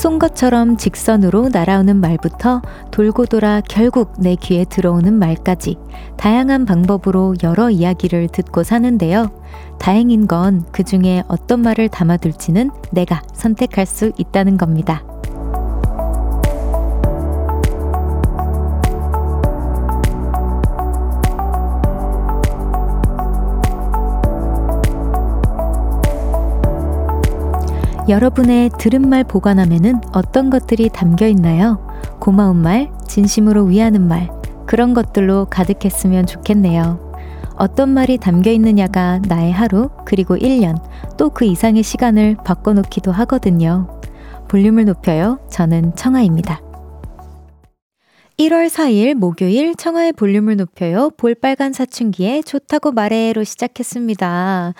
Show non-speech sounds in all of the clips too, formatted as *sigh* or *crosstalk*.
쏜 것처럼 직선으로 날아오는 말부터 돌고 돌아 결국 내 귀에 들어오는 말까지 다양한 방법으로 여러 이야기를 듣고 사는데요. 다행인 건 그 중에 어떤 말을 담아둘지는 내가 선택할 수 있다는 겁니다. 여러분의 들은 말 보관함에는 어떤 것들이 담겨 있나요? 고마운 말, 진심으로 위하는 말, 그런 것들로 가득했으면 좋겠네요. 어떤 말이 담겨 있느냐가 나의 하루, 그리고 1년, 또 그 이상의 시간을 바꿔놓기도 하거든요. 볼륨을 높여요. 저는 청아입니다. 1월 4일 목요일 청하의 볼륨을 높여요. 볼빨간 사춘기에 좋다고 말해로 시작했습니다.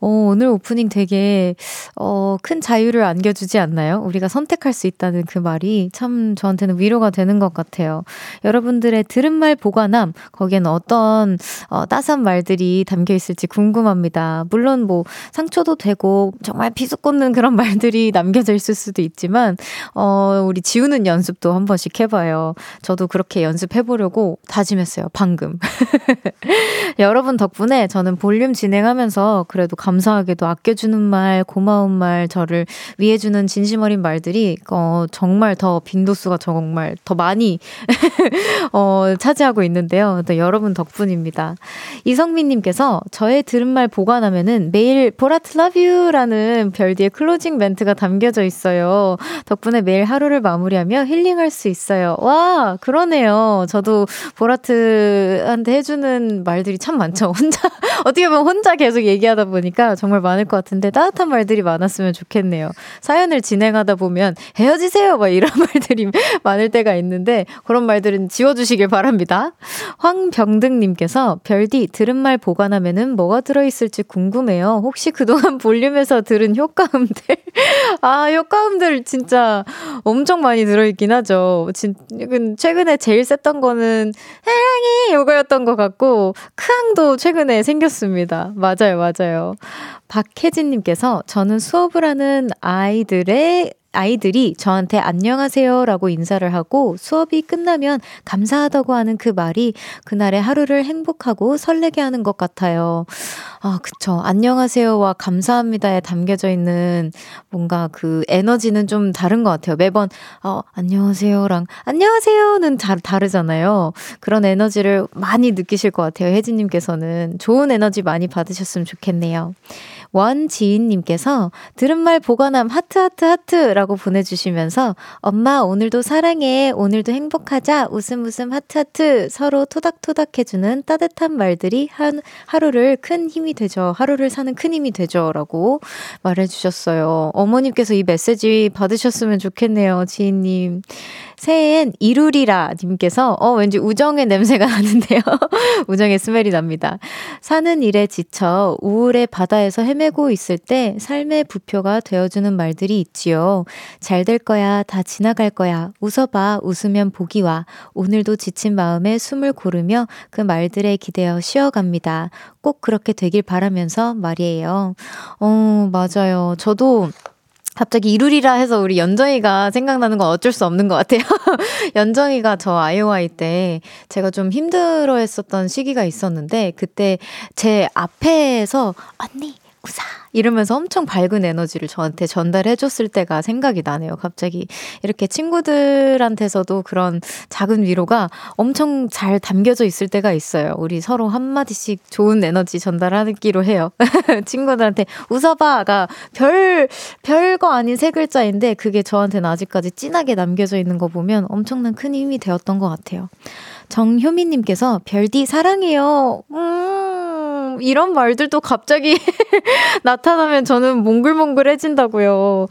어, 오늘 오프닝 되게, 어, 큰 자유를 안겨주지 않나요? 우리가 선택할 수 있다는 그 말이 참 저한테는 위로가 되는 것 같아요. 여러분들의 들은 말 보관함, 거기에는 어떤, 어, 따스한 말들이 담겨 있을지 궁금합니다. 물론 뭐, 상처도 되고, 정말 피수 꽂는 그런 *laughs* 말들이 남겨져 있을 수도 있지만, 어, 우리 지우는 연습도 한 번씩 해봐요. 저도 그렇게 연습해 보려고 다짐했어요, 방금. *laughs* 여러분 덕분에 저는 볼륨 진행하면서 그래도 감사하게도 아껴주는 말, 고마운 말, 저를 위해주는 진심 어린 말들이, 어, 정말 더 빈도수가 정말 더 많이, *laughs* 어, 차지하고 있는데요. 또 여러분 덕분입니다. 이성민님께서 저의 들은 말 보관하면은 매일 보라트 love you라는 별디의 클로징 멘트가 담겨져 있어요. 덕분에 매일 하루를 마무리하며 힐링할 수 있어요. 와, 그러네요. 저도 보라트한테 해주는 말들이 참 많죠. 혼자, *laughs* 어떻게 보면 혼자 계속 얘기하다 보니까 보니까 정말 많을 것 같은데 따뜻한 말들이 많았으면 좋겠네요. 사연을 진행하다 보면 헤어지세요! 막 이런 *laughs* 말들이 많을 때가 있는데 그런 말들은 지워주시길 바랍니다. 황병등님께서 별디 들은 말 보관하면은 뭐가 들어있을지 궁금해요. 혹시 그동안 볼륨에서 들은 효과음들? *laughs* 아, 효과음들 진짜 엄청 많이 들어있긴 하죠. 진, 최근에 제일 셌던 거는 해랑이 요거였던 것 같고 크앙도 최근에 생겼습니다. 맞아요, 맞아요. 박혜진님께서 저는 수업을 하는 아이들의 아이들이 저한테 안녕하세요라고 인사를 하고 수업이 끝나면 감사하다고 하는 그 말이 그날의 하루를 행복하고 설레게 하는 것 같아요. 아, 그쵸. 안녕하세요와 감사합니다에 담겨져 있는 뭔가 그 에너지는 좀 다른 것 같아요. 매번, 어, 안녕하세요랑 안녕하세요는 다, 다르잖아요. 그런 에너지를 많이 느끼실 것 같아요. 혜진님께서는. 좋은 에너지 많이 받으셨으면 좋겠네요. 원지인님께서 들은 말 보관함 하트 하트 하트라고 보내주시면서 엄마 오늘도 사랑해. 오늘도 행복하자. 웃음 웃음 하트 하트 서로 토닥토닥 해주는 따뜻한 말들이 한 하루를 큰 힘이 되죠. 하루를 사는 큰 힘이 되죠라고 말해주셨어요. 어머님께서 이 메시지 받으셨으면 좋겠네요 지인님 새해엔 이루리라 님께서 어 왠지 우정의 냄새가 *laughs* 나는데요. 우정의 스멜이 납니다. 사는 일에 지쳐 우울의 바다에서 헤매고 있을 때 삶의 부표가 되어주는 말들이 있지요. 잘 될 거야. 다 지나갈 거야. 웃어봐. 웃으면 복이 와. 오늘도 지친 마음에 숨을 고르며 그 말들에 기대어 쉬어갑니다. 꼭 그렇게 되길 바라면서 말이에요. 어, 맞아요. 저도 갑자기 이루리라 해서 우리 연정이가 생각나는 건 어쩔 수 없는 것 같아요. *laughs* 연정이가 저 아이오아이 때 제가 좀 힘들어 했었던 시기가 있었는데 그때 제 앞에서 언니 웃어 이러면서 엄청 밝은 에너지를 저한테 전달해 줬을 때가 생각이 나네요. 갑자기 이렇게 친구들한테서도 그런 작은 위로가 엄청 잘 담겨져 있을 때가 있어요. 우리 서로 한 마디씩 좋은 에너지 전달하기로 해요. *laughs* 친구들한테 웃어봐가 별, 별거 아닌 세 글자인데 그게 저한테는 아직까지 진하게 남겨져 있는 거 보면 엄청난 큰 힘이 되었던 것 같아요. 정효미님께서 별디 사랑해요. 음, 이런 말들도 갑자기 *laughs* 나타나면 저는 몽글몽글해진다고요.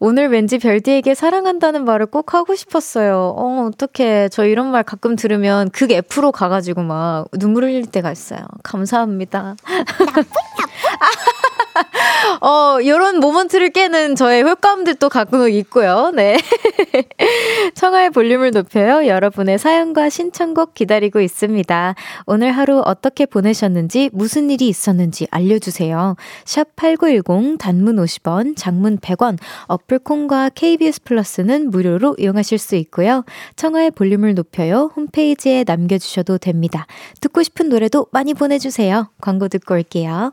오늘 왠지 별디에게 사랑한다는 말을 꼭 하고 싶었어요. 어, 어떡해. 저 이런 말 가끔 들으면 극 F로 가가지고 막 눈물 흘릴 때가 있어요. 감사합니다. *laughs* *laughs* 어, 요런 모먼트를 깨는 저의 효과음들도 가끔 있고요. 네. *laughs* 청하의 볼륨을 높여요. 여러분의 사연과 신청곡 기다리고 있습니다. 오늘 하루 어떻게 보내셨는지, 무슨 일이 있었는지 알려주세요. 샵 8910, 단문 50원, 장문 100원, 어플콘과 KBS 플러스는 무료로 이용하실 수 있고요. 청하의 볼륨을 높여요. 홈페이지에 남겨주셔도 됩니다. 듣고 싶은 노래도 많이 보내주세요. 광고 듣고 올게요.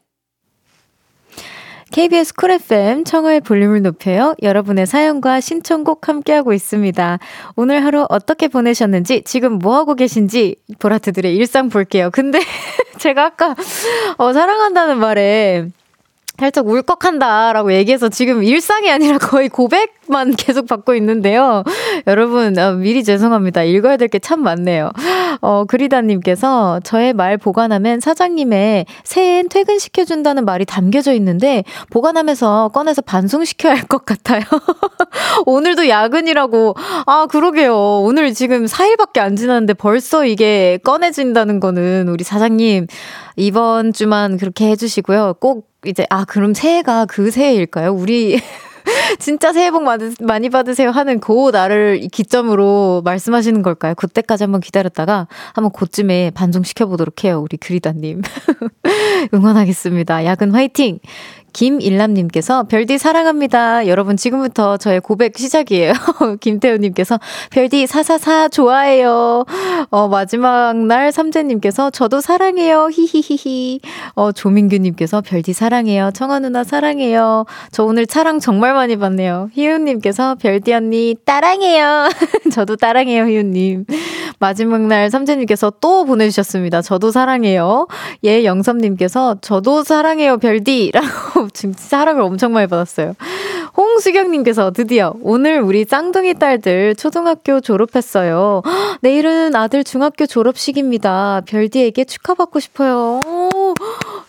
KBS 쿨 FM 청하의 볼륨을 높여요. 여러분의 사연과 신청곡 함께하고 있습니다. 오늘 하루 어떻게 보내셨는지, 지금 뭐하고 계신지, 보라트들의 일상 볼게요. 근데 *laughs* 제가 아까, 어, 사랑한다는 말에, 살짝 울컥한다라고 얘기해서 지금 일상이 아니라 거의 고백 만 *laughs* 계속 받고 있는데요. 여러분, 어, 미리 죄송합니다. 읽어야 될 게 참 많네요. 어, 그리다님께서 저의 말 보관하면 사장님의 새해엔 퇴근시켜준다는 말이 담겨져 있는데 보관하면서 꺼내서 반송시켜야 할 것 같아요. *laughs* 오늘도 야근이라고. 아, 그러게요. 오늘 지금 4일밖에 안 지났는데 벌써 이게 꺼내진다는 거는 우리 사장님 이번 주만 그렇게 해주시고요. 꼭 이제, 아, 그럼 새해가 그 새해일까요? 우리 *laughs* 진짜 새해 복 많이 받으세요 하는 그 날을 기점으로 말씀하시는 걸까요? 그때까지 한번 기다렸다가 한번 그쯤에 반송시켜 보도록 해요. 우리 그리다님. *laughs* 응원하겠습니다. 야근 화이팅! 김일남님께서 별디 사랑합니다. 여러분 지금부터 저의 고백 시작이에요. *laughs* 김태우님께서 별디 사사사 좋아해요. 어, 마지막 날 삼재님께서 저도 사랑해요. 히히히히. 어, 조민규님께서 별디 사랑해요. 청아 누나 사랑해요. 저 오늘 차랑 정말 많이 봤네요. 희윤님께서 별디 언니 따랑해요. *laughs* 저도 따랑해요 희윤님. 마지막 날 삼재님께서 또 보내주셨습니다. 저도 사랑해요. 예 영섭님께서 저도 사랑해요 별디라고 *laughs* 진짜 사랑을 엄청 많이 받았어요. 홍수경님께서 드디어 오늘 우리 쌍둥이 딸들 초등학교 졸업했어요. 내일은 아들 중학교 졸업식입니다. 별디에게 축하받고 싶어요. 오,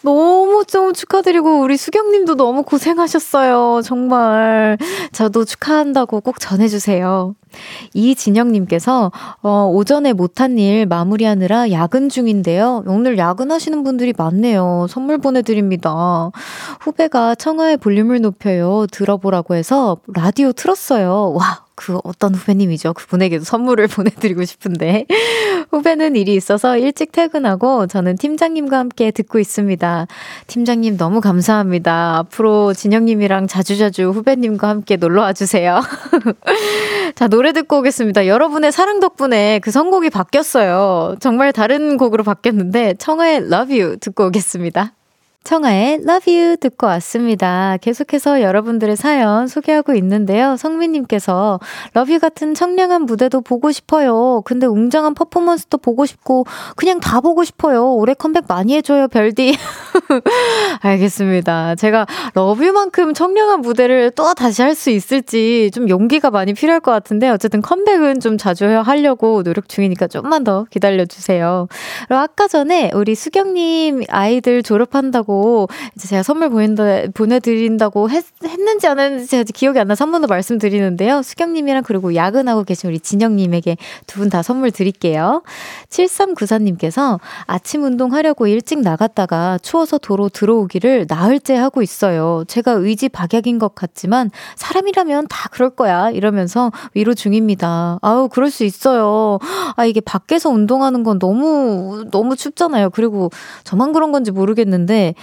너무 좀 축하드리고 우리 수경님도 너무 고생하셨어요. 정말 저도 축하한다고 꼭 전해주세요. 이진영님께서 어, 오전에 못한 일 마무리하느라 야근 중인데요. 오늘 야근하시는 분들이 많네요. 선물 보내드립니다. 후배가 청하의 볼륨을 높여요. 들어보라 고 해서 라디오 틀었어요. 와, 그 어떤 후배님이죠. 그분에게도 선물을 *laughs* 보내드리고 싶은데. 후배는 일이 있어서 일찍 퇴근하고 저는 팀장님과 함께 듣고 있습니다. 팀장님 너무 감사합니다. 앞으로 진영님이랑 자주자주 후배님과 함께 놀러 와 주세요. *laughs* 자, 노래 듣고 오겠습니다. 여러분의 사랑 덕분에 그 선곡이 바뀌었어요. 정말 다른 곡으로 바뀌었는데 청하의 Love You 듣고 오겠습니다. 청아의 Love You 듣고 왔습니다. 계속해서 여러분들의 사연 소개하고 있는데요. 성민님께서 Love You 같은 청량한 무대도 보고 싶어요. 근데 웅장한 퍼포먼스도 보고 싶고 그냥 다 보고 싶어요. 올해 컴백 많이 해줘요, 별디. *laughs* 알겠습니다. 제가 Love You만큼 청량한 무대를 또 다시 할 수 있을지 좀 용기가 많이 필요할 것 같은데 어쨌든 컴백은 좀 자주 하려고 노력 중이니까 좀만 더 기다려주세요. 그리고 아까 전에 우리 수경님 아이들 졸업한다고 하고 이제 제가 선물 보낸다, 보내드린다고 했, 했는지 안 했는지 제가 기억이 안 나서 한 번 더 말씀드리는데요. 수경님이랑 그리고 야근하고 계신 우리 진영님에게 두 분 다 선물 드릴게요. 7394님께서 아침 운동하려고 일찍 나갔다가 추워서 도로 들어오기를 나흘째 하고 있어요. 제가 의지 박약인 것 같지만 사람이라면 다 그럴 거야. 이러면서 위로 중입니다. 아우, 그럴 수 있어요. 아, 이게 밖에서 운동하는 건 너무, 너무 춥잖아요. 그리고 저만 그런 건지 모르겠는데,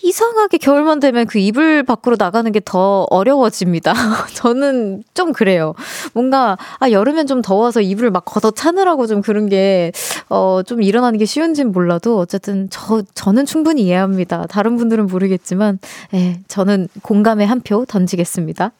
이상하게 겨울만 되면 그 이불 밖으로 나가는 게 더 어려워집니다. *laughs* 저는 좀 그래요. 뭔가, 아, 여름엔 좀 더워서 이불을 막 걷어 차느라고 좀 그런 게, 어, 좀 일어나는 게 쉬운진 몰라도, 어쨌든 저, 저는 충분히 이해합니다. 다른 분들은 모르겠지만, 예, 저는 공감의 한 표 던지겠습니다.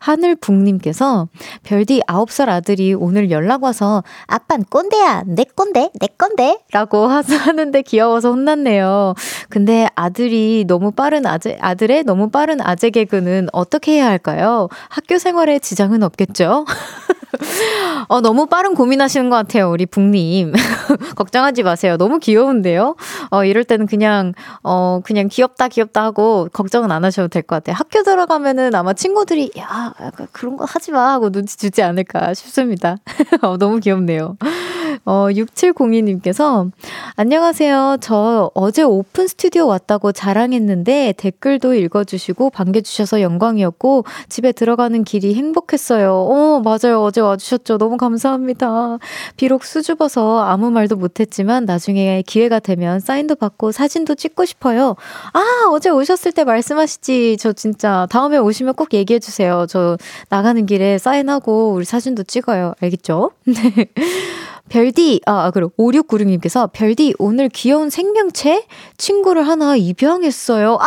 하늘북님께서, 별디 9살 아들이 오늘 연락 와서, 아빤 꼰대야, 내 꼰대, 내 꼰대? 라고 *laughs* 하는데 귀여워서 혼났네요. 근데 아들이 너무 빠른 아재, 아들의 너무 빠른 아재 개그는 어떻게 해야 할까요? 학교 생활에 지장은 없겠죠? *laughs* 어, 너무 빠른 고민하시는 것 같아요, 우리 북님. *laughs* 걱정하지 마세요. 너무 귀여운데요? 어, 이럴 때는 그냥, 어, 그냥 귀엽다, 귀엽다 하고 걱정은 안 하셔도 될 것 같아요. 학교 들어가면은 아마 친구들이, 야, 그런 거 하지 마 하고 눈치 주지 않을까 싶습니다. *laughs* 어, 너무 귀엽네요. 어, 6702님께서 안녕하세요. 저 어제 오픈 스튜디오 왔다고 자랑했는데 댓글도 읽어주시고 반겨주셔서 영광이었고 집에 들어가는 길이 행복했어요. 어, 맞아요. 어제 와주셨죠. 너무 감사합니다. 비록 수줍어서 아무 말도 못했지만 나중에 기회가 되면 사인도 받고 사진도 찍고 싶어요. 아, 어제 오셨을 때 말씀하시지. 저 진짜 다음에 오시면 꼭 얘기해주세요. 저 나가는 길에 사인하고 우리 사진도 찍어요. 알겠죠? *laughs* 네. 별디, 아, 아 그리고 5696님께서 별디, 오늘 귀여운 생명체? 친구를 하나 입양했어요. 아!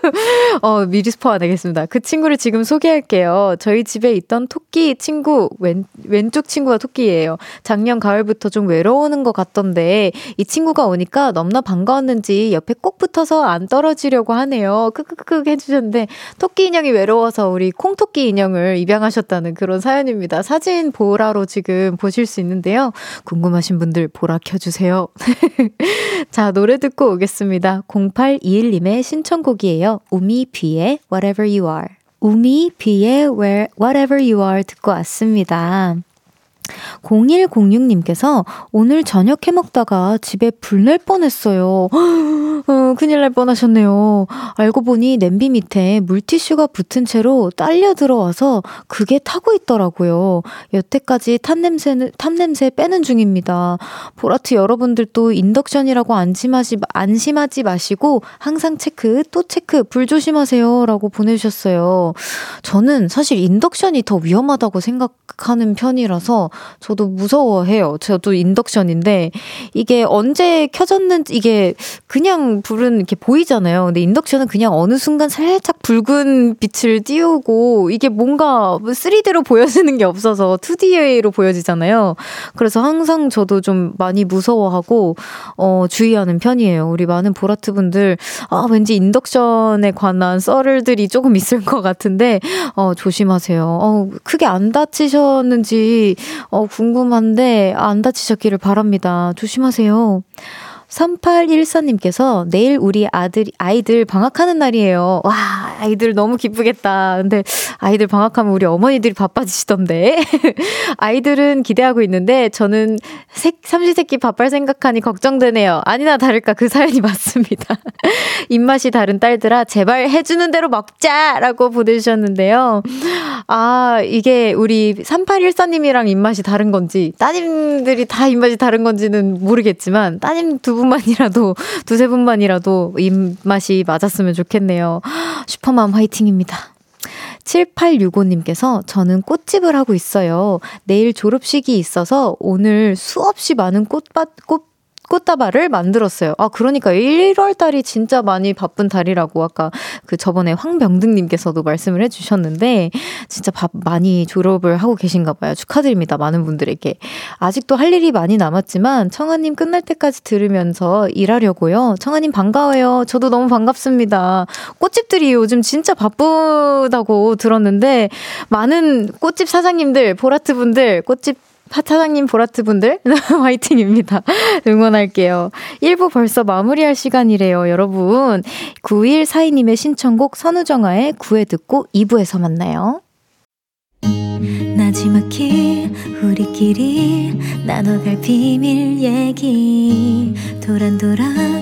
*laughs* 어, 미리 스포 안 하겠습니다. 그 친구를 지금 소개할게요. 저희 집에 있던 토끼 친구, 왼, 왼쪽 친구가 토끼예요. 작년 가을부터 좀 외로우는 것 같던데, 이 친구가 오니까 넘나 반가웠는지 옆에 꼭 붙어서 안 떨어지려고 하네요. 크크크 해주셨는데, 토끼 인형이 외로워서 우리 콩토끼 인형을 입양하셨다는 그런 사연입니다. 사진 보라로 지금 보실 수 있는데요. 궁금하신 분들 보라 켜주세요. *laughs* 자, 노래 듣고 오겠습니다. 0821님의 신청곡이에요. 노래예요. 우미 비의 Whatever You Are. 우미 비의 Whatever You Are 듣고 왔습니다. 0106님께서 오늘 저녁 해 먹다가 집에 불낼 뻔했어요. *gasps* 어, 큰일 날 뻔하셨네요. 알고 보니 냄비 밑에 물티슈가 붙은 채로 딸려 들어와서 그게 타고 있더라고요. 여태까지 탄 냄새는 탄 냄새 빼는 중입니다. 보라트 여러분들도 인덕션이라고 안심하지 안심하지 마시고 항상 체크 또 체크 불 조심하세요 라고 보내주셨어요. 저는 사실 인덕션이 더 위험하다고 생각하는 편이라서 저도 무서워해요. 저도 인덕션인데 이게 언제 켜졌는지 이게 그냥 불은 이렇게 보이잖아요. 근데 인덕션은 그냥 어느 순간 살짝 붉은 빛을 띄우고 이게 뭔가 3D로 보여지는 게 없어서 2D로 보여지잖아요. 그래서 항상 저도 좀 많이 무서워하고 어 주의하는 편이에요. 우리 많은 보라트 분들 아 왠지 인덕션에 관한 썰들이 조금 있을 것 같은데 어 조심하세요. 어 크게 안 다치셨는지 어, 궁금한데 안 다치셨기를 바랍니다. 조심하세요. 3814님께서 내일 우리 아들, 아이들 방학하는 날이에요. 와, 아이들 너무 기쁘겠다. 근데 아이들 방학하면 우리 어머니들이 바빠지시던데. *laughs* 아이들은 기대하고 있는데 저는 색, 삼시세끼 바빨 생각하니 걱정되네요. 아니나 다를까 그 사연이 *laughs* 맞습니다. 입맛이 다른 딸들아, 제발 해주는 대로 먹자! 라고 보내주셨는데요. 아, 이게 우리 3814님이랑 입맛이 다른 건지, 따님들이 다 입맛이 다른 건지는 모르겠지만, 따님 두분 만이라도, 두세 분만이라도 입맛이 맞았으면 좋겠네요. 슈퍼맘 화이팅입니다. 7865님께서 저는 꽃집을 하고 있어요. 내일 졸업식이 있어서 오늘 수없이 많은 꽃밭, 꽃 꽃다발을 만들었어요. 아, 그러니까 1월 달이 진짜 많이 바쁜 달이라고 아까 그 저번에 황병등님께서도 말씀을 해주셨는데 진짜 밥 많이 졸업을 하고 계신가 봐요. 축하드립니다. 많은 분들에게. 아직도 할 일이 많이 남았지만 청아님 끝날 때까지 들으면서 일하려고요. 청아님 반가워요. 저도 너무 반갑습니다. 꽃집들이 요즘 진짜 바쁘다고 들었는데 많은 꽃집 사장님들, 보라트 분들, 꽃집 파차장님, 보라트 분들, *laughs* 화이팅입니다. 응원할게요. 1부 벌써 마무리할 시간이래요, 여러분. 9142님의 신청곡 선우정아의 구애 듣고 2부에서 만나요. 나지막히 우리끼리 나눠갈 비밀 얘기 도란도란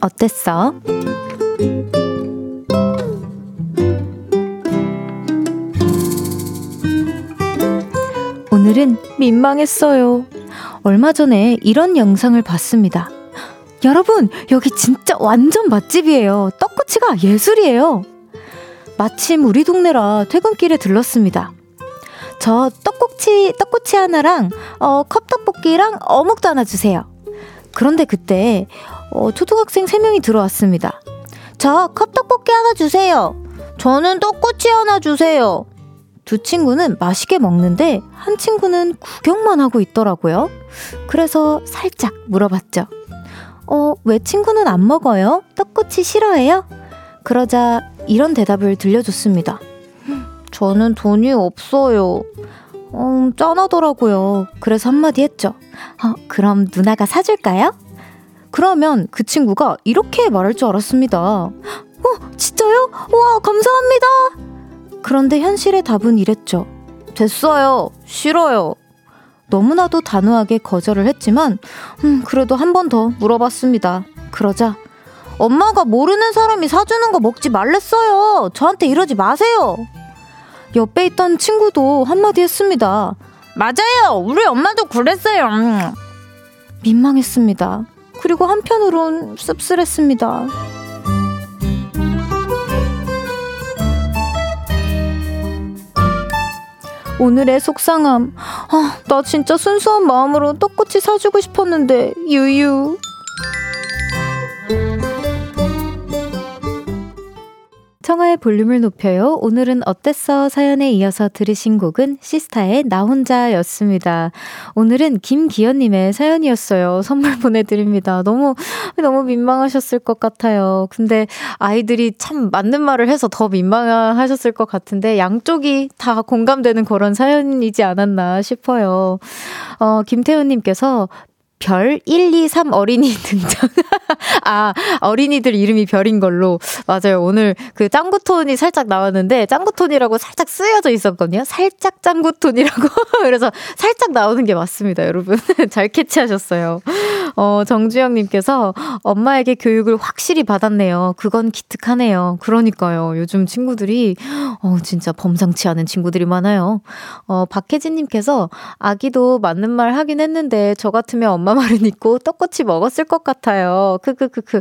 어땠어? 오늘은 민망했어요. 얼마 전에 이런 영상을 봤습니다. 여러분, 여기 진짜 완전 맛집이에요. 떡꼬치가 예술이에요. 마침 우리 동네라 퇴근길에 들렀습니다. 저 떡꼬치, 떡꼬치 하나랑, 어, 컵떡볶이랑 어묵도 하나 주세요. 그런데 그때, 어, 초등학생 3명이 들어왔습니다. 저 컵떡볶이 하나 주세요. 저는 떡꼬치 하나 주세요. 두 친구는 맛있게 먹는데 한 친구는 구경만 하고 있더라고요. 그래서 살짝 물어봤죠. 어, 왜 친구는 안 먹어요? 떡꼬치 싫어해요? 그러자 이런 대답을 들려줬습니다. 저는 돈이 없어요. 음, 짠하더라고요. 그래서 한마디 했죠. 어, 그럼 누나가 사줄까요? 그러면 그 친구가 이렇게 말할 줄 알았습니다. 어, 진짜요? 와, 감사합니다! 그런데 현실의 답은 이랬죠. 됐어요. 싫어요. 너무나도 단호하게 거절을 했지만, 음, 그래도 한 번 더 물어봤습니다. 그러자, 엄마가 모르는 사람이 사주는 거 먹지 말랬어요. 저한테 이러지 마세요. 옆에 있던 친구도 한마디 했습니다. 맞아요. 우리 엄마도 그랬어요. 민망했습니다. 그리고 한편으론 씁쓸했습니다. 오늘의 속상함. 아, 나 진짜 순수한 마음으로 떡꼬치 사주고 싶었는데, 유유. 청하의 볼륨을 높여요. 오늘은 어땠어? 사연에 이어서 들으신 곡은 시스타의 나 혼자였습니다. 오늘은 김기현님의 사연이었어요. 선물 *laughs* 보내드립니다. 너무, 너무 민망하셨을 것 같아요. 근데 아이들이 참 맞는 말을 해서 더 민망하셨을 것 같은데 양쪽이 다 공감되는 그런 사연이지 않았나 싶어요. 어, 김태훈님께서 별 1, 2, 3 어린이 *laughs* 등장. 아, 어린이들 이름이 별인 걸로. 맞아요. 오늘 그 짱구톤이 살짝 나왔는데, 짱구톤이라고 살짝 쓰여져 있었거든요. 살짝 짱구톤이라고. *laughs* 그래서 살짝 나오는 게 맞습니다, 여러분. *laughs* 잘 캐치하셨어요. 어, 정주영님께서 엄마에게 교육을 확실히 받았네요. 그건 기특하네요. 그러니까요. 요즘 친구들이, 어, 진짜 범상치 않은 친구들이 많아요. 어, 박혜진님께서 아기도 맞는 말 하긴 했는데, 저 같으면 엄마 말은 있고 떡꼬치 먹었을 것 같아요. 크크크크.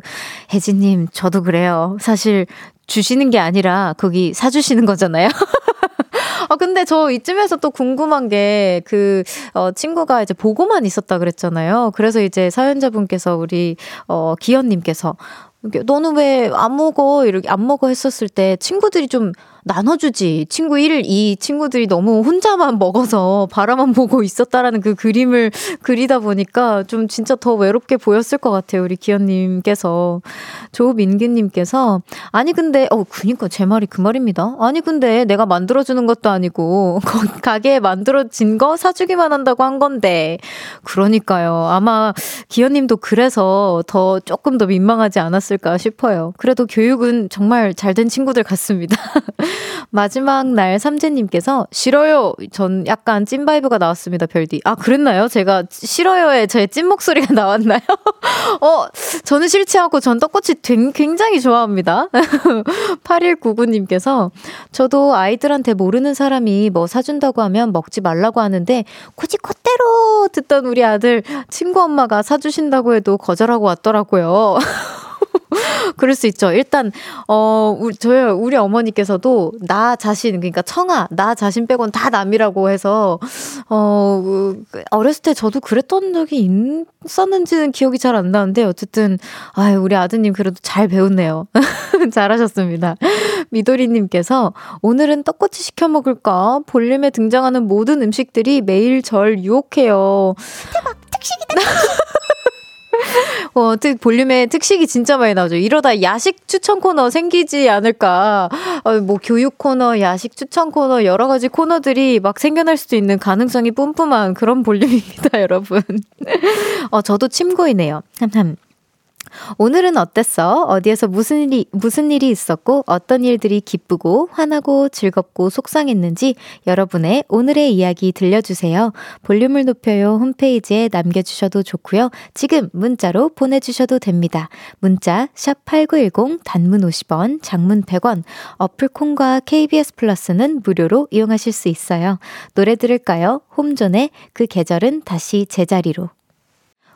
혜진님, 저도 그래요. 사실 주시는 게 아니라 거기 사주시는 거잖아요. *laughs* 아, 근데 저 이쯤에서 또 궁금한 게, 그, 어, 친구가 이제 보고만 있었다 그랬잖아요. 그래서 이제 사연자분께서 우리, 어, 기현님께서, 너는 왜 안 먹어? 이렇게 안 먹어 했었을 때 친구들이 좀 나눠주지. 친구 1, 2 친구들이 너무 혼자만 먹어서 바라만 보고 있었다라는 그 그림을 그리다 보니까 좀 진짜 더 외롭게 보였을 것 같아요. 우리 기현님께서. 조민규님께서. 아니, 근데, 어, 그니까 제 말이 그 말입니다. 아니, 근데 내가 만들어주는 것도 아니고, *laughs* 가게에 만들어진 거 사주기만 한다고 한 건데. 그러니까요. 아마 기현님도 그래서 더 조금 더 민망하지 않았을까 싶어요. 그래도 교육은 정말 잘된 친구들 같습니다. *laughs* 마지막 날 삼재님께서 싫어요. 전 약간 찐 vibe가 나왔습니다. 별디. 아 그랬나요? 제가 싫어요에 제 찐 목소리가 *laughs* 나왔나요? *laughs* 어 저는 싫지 않고 전 떡꼬치 굉장히 좋아합니다. *laughs* 8199님께서 저도 아이들한테 모르는 사람이 뭐 사준다고 하면 먹지 말라고 하는데 굳이 콧대로 듣던 우리 아들 친구 엄마가 사주신다고 해도 거절하고 왔더라고요. *laughs* 그럴 수 있죠. 일단, 어, 우리, 저희, 우리 어머니께서도 나 자신, 그러니까 청아, 나 자신 빼곤 다 남이라고 해서, 어, 그, 어렸을 때 저도 그랬던 적이 있었는지는 기억이 잘 안 나는데, 어쨌든, 아유, 우리 아드님 그래도 잘 배웠네요. *laughs* 잘하셨습니다. 미도리님께서, 오늘은 떡꼬치 시켜 먹을까? 볼륨에 등장하는 모든 음식들이 매일 절 유혹해요. 대박! 특식이다! *laughs* 어, 특, 볼륨에 특식이 진짜 많이 나오죠. 이러다 야식 추천 코너 생기지 않을까. 어, 뭐 교육 코너, 야식 추천 코너, 여러 가지 코너들이 막 생겨날 수도 있는 가능성이 뿜뿜한 그런 볼륨입니다, *laughs* 여러분. 어, 저도 침고이네요. 오늘은 어땠어? 어디에서 무슨 일이, 무슨 일이 있었고, 어떤 일들이 기쁘고, 화나고, 즐겁고, 속상했는지 여러분의 오늘의 이야기 들려주세요. 볼륨을 높여요 홈페이지에 남겨주셔도 좋고요. 지금 문자로 보내주셔도 됩니다. 문자, 샵8910, 단문 50원, 장문 100원, 어플 콩과 KBS 플러스는 무료로 이용하실 수 있어요. 노래 들을까요? 홈존의 그 계절은 다시 제자리로.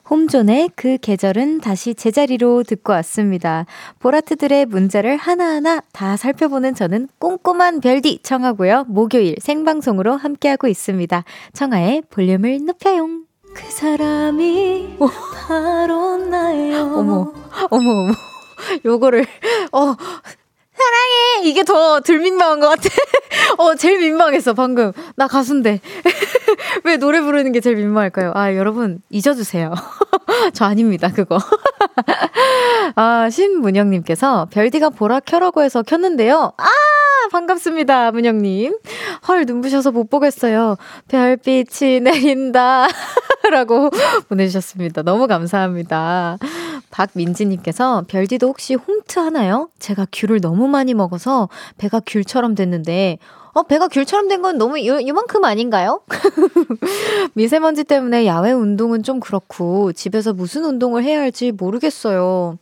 홈존의 그 계절은 다시 제자리로 듣고 왔습니다. 보라트들의 문자를 하나하나 다 살펴보는 저는 꼼꼼한 별디 청하고요. 목요일 생방송으로 함께하고 있습니다. 청하의 볼륨을 높여요. 그 사람이 오. 바로 나예요. 어머, 어머, 어머. 요거를, 어, 사랑해! 이게 더 덜 민망한 것 같아. *laughs* 어, 제일 민망했어, 방금. 나 가수인데. *laughs* 왜 노래 부르는 게 제일 민망할까요? 아, 여러분, 잊어주세요. *laughs* 저 아닙니다, 그거. 아, 신문영님께서 별디가 보라 켜라고 해서 켰는데요. 아! 반갑습니다, 문영님. 헐, 눈부셔서 못 보겠어요. 별빛이 내린다. 라고 보내주셨습니다. 너무 감사합니다. 박민지님께서 별디도 혹시 홈트 하나요? 제가 귤을 너무 많이 먹어서 배가 귤처럼 됐는데 어, 배가 귤처럼 된 건 너무 요, 요만큼 아닌가요? *laughs* 미세먼지 때문에 야외 운동은 좀 그렇고, 집에서 무슨 운동을 해야 할지 모르겠어요.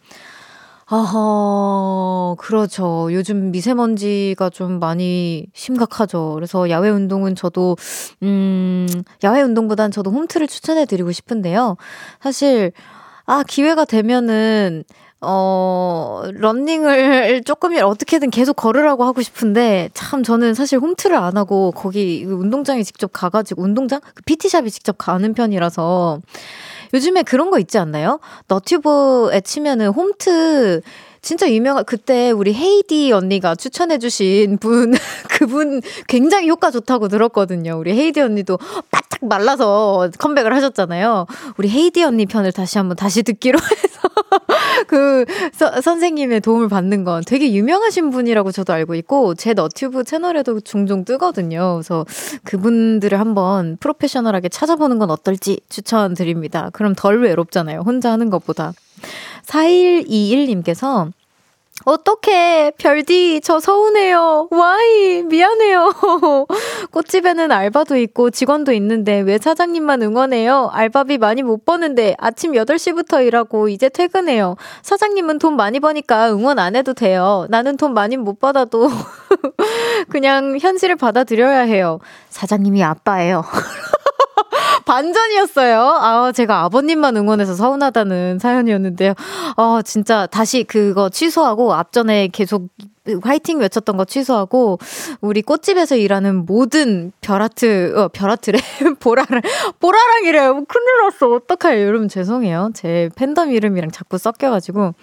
아하, 그렇죠. 요즘 미세먼지가 좀 많이 심각하죠. 그래서 야외 운동은 저도, 음, 야외 운동보단 저도 홈트를 추천해 드리고 싶은데요. 사실, 아, 기회가 되면은, 어, 런닝을 *laughs* 조금이라도 어떻게든 계속 걸으라고 하고 싶은데, 참 저는 사실 홈트를 안 하고, 거기 운동장에 직접 가가지고, 운동장? 그 PT샵에 직접 가는 편이라서, 요즘에 그런 거 있지 않나요? 너튜브에 치면은 홈트, 진짜 유명한 그때 우리 헤이디 언니가 추천해주신 분 *laughs* 그분 굉장히 효과 좋다고 들었거든요. 우리 헤이디 언니도 바 짝 말라서 컴백을 하셨잖아요. 우리 헤이디 언니 편을 다시 한번 다시 듣기로 *laughs* 해서 그 서, 선생님의 도움을 받는 건 되게 유명하신 분이라고 저도 알고 있고 제 너튜브 채널에도 종종 뜨거든요. 그래서 그분들을 한번 프로페셔널하게 찾아보는 건 어떨지 추천드립니다. 그럼 덜 외롭잖아요. 혼자 하는 것보다. 4121님께서 어떡해. 별디, 저 서운해요. 와이, 미안해요. *laughs* 꽃집에는 알바도 있고 직원도 있는데 왜 사장님만 응원해요? 알바비 많이 못 버는데 아침 8시부터 일하고 이제 퇴근해요. 사장님은 돈 많이 버니까 응원 안 해도 돼요. 나는 돈 많이 못 받아도 *laughs* 그냥 현실을 받아들여야 해요. 사장님이 아빠예요. *laughs* *laughs* 반전이었어요. 아, 제가 아버님만 응원해서 서운하다는 사연이었는데요. 아, 진짜 다시 그거 취소하고 앞전에 계속 화이팅 외쳤던 거 취소하고 우리 꽃집에서 일하는 모든 별아트 어 별아트래. *laughs* 보라랑 보라랑이래. 뭐 큰일 났어. 어떡해요 여러분 죄송해요. 제 팬덤 이름이랑 자꾸 섞여가지고.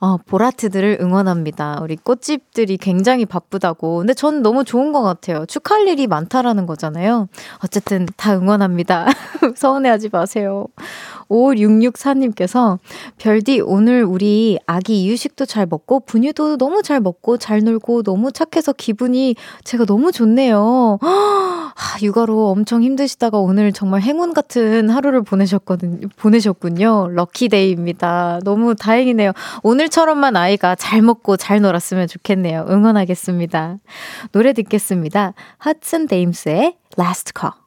어 보라트들을 응원합니다. 우리 꽃집들이 굉장히 바쁘다고. 근데 전 너무 좋은 것 같아요. 축하할 일이 많다라는 거잖아요. 어쨌든 다 응원합니다. *laughs* 서운해하지 마세요 5664님께서 별디 오늘 우리 아기 이유식도 잘 먹고 분유도 너무 잘 먹고 잘 놀고 너무 착해서 기분이 제가 너무 좋네요. *gasps* 아, 육아로 엄청 힘드시다가 오늘 정말 행운 같은 하루를 보내셨거든요. 보내셨군요. 럭키데이입니다. 너무 다행이네요. 오늘처럼만 아이가 잘 먹고 잘 놀았으면 좋겠네요. 응원하겠습니다. 노래 듣겠습니다. 하츠 데임스의 Last Call.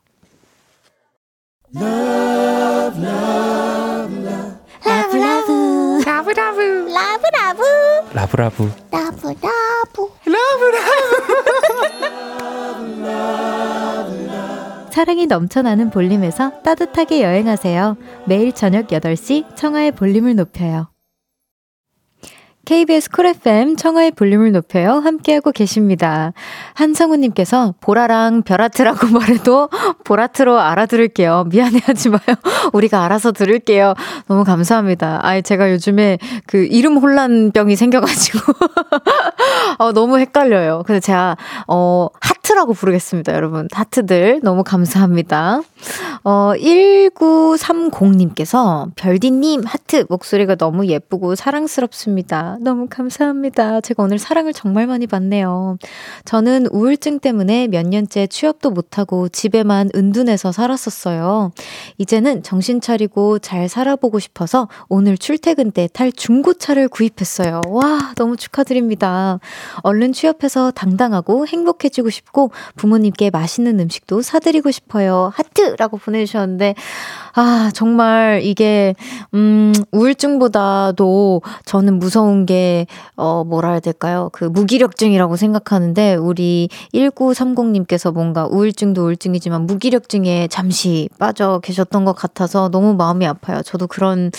Love, love, love. 라브라브 라브라브 라브라브 라브라브 라브라브 라브라브 사랑이 넘쳐나는 볼륨에서 따뜻하게 여행하세요. 매일 저녁 8시 청하의 볼륨을 높여요. KBS 쿨 FM 청하의 볼륨을 높여요. 함께하고 계십니다. 한성우님께서 보라랑 별아트라고 *laughs* 말해도 보라트로 알아들을게요. 미안해하지 마요. *laughs* 우리가 알아서 들을게요. 너무 감사합니다. 아 제가 요즘에 그 이름 혼란병이 생겨가지고 *laughs* 어, 너무 헷갈려요. 그래서 제가 어 하트 하트라고 부르겠습니다, 여러분. 하트들 너무 감사합니다. 어, 1930님께서 별디님 하트 목소리가 너무 예쁘고 사랑스럽습니다. 너무 감사합니다. 제가 오늘 사랑을 정말 많이 받네요. 저는 우울증 때문에 몇 년째 취업도 못하고 집에만 은둔해서 살았었어요. 이제는 정신 차리고 잘 살아보고 싶어서 오늘 출퇴근 때 탈 중고차를 구입했어요. 와, 너무 축하드립니다. 얼른 취업해서 당당하고 행복해지고 싶고 부모님께 맛있는 음식도 사드리고 싶어요. 하트라고 보내주셨는데, 아, 정말 이게, 음, 우울증보다도 저는 무서운 게, 어, 뭐라 해야 될까요? 그 무기력증이라고 생각하는데, 우리 1930님께서 뭔가 우울증도 우울증이지만 무기력증에 잠시 빠져 계셨던 것 같아서 너무 마음이 아파요. 저도 그런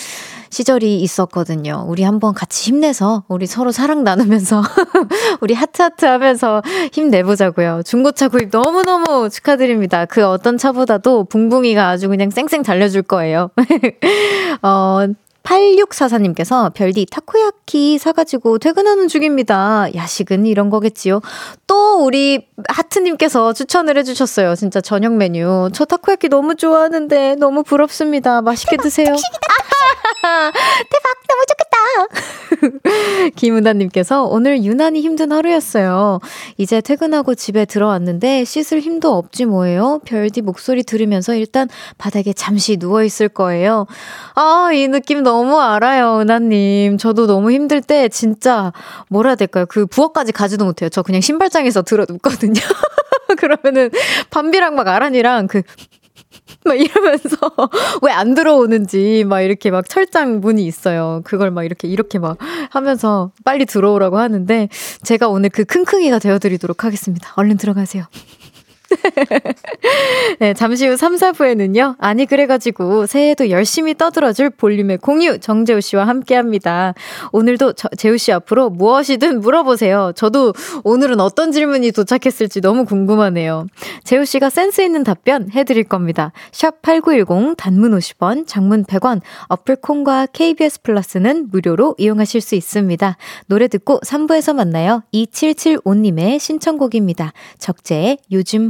시절이 있었거든요. 우리 한번 같이 힘내서 우리 서로 사랑 나누면서 *laughs* 우리 하트하트 하면서 힘내보자고요. 중고차 구입 너무너무 축하드립니다. 그 어떤 차보다도 붕붕이가 아주 그냥 쌩쌩 달려줄 거예요. *laughs* 어, 8644님께서 별디 타코야키 사가지고 퇴근하는 중입니다. 야식은 이런 거겠지요. 또 우리 하트님께서 추천을 해주셨어요. 진짜 저녁 메뉴. 저 타코야키 너무 좋아하는데 너무 부럽습니다. 맛있게 드세요. *laughs* 대박 너무 좋겠다. *laughs* 김은다님께서 오늘 유난히 힘든 하루였어요. 이제 퇴근하고 집에 들어왔는데 씻을 힘도 없지 뭐예요. 별디 목소리 들으면서 일단 바닥에 잠시 누워 있을 거예요. 아 이 느낌 너무 알아요, 은하님. 저도 너무 힘들 때 진짜 뭐라 해야 될까요? 그 부엌까지 가지도 못해요. 저 그냥 신발장에서 들어 눕거든요. *laughs* 그러면은 밤비랑 막 아란이랑 그 *laughs* 막 이러면서 *laughs* 왜 안 들어오는지 막 이렇게 막 철장 문이 있어요. 그걸 막 이렇게 이렇게 막 하면서 빨리 들어오라고 하는데 제가 오늘 그 킁킁이가 되어드리도록 하겠습니다. 얼른 들어가세요. *laughs* 네, 잠시 후 3, 4부에는요. 아니 그래가지고 새해도 열심히 떠들어줄 볼륨의 공유 정재우 씨와 함께 합니다. 오늘도 저, 재우 씨 앞으로 무엇이든 물어보세요. 저도 오늘은 어떤 질문이 도착했을지 너무 궁금하네요. 재우 씨가 센스 있는 답변 해드릴 겁니다. 샵 #8910 단문 50원, 장문 100원, 어플 콩과 KBS 플러스는 무료로 이용하실 수 있습니다. 노래 듣고 3부에서 만나요. 2775님의 신청곡입니다. 적재의 요즘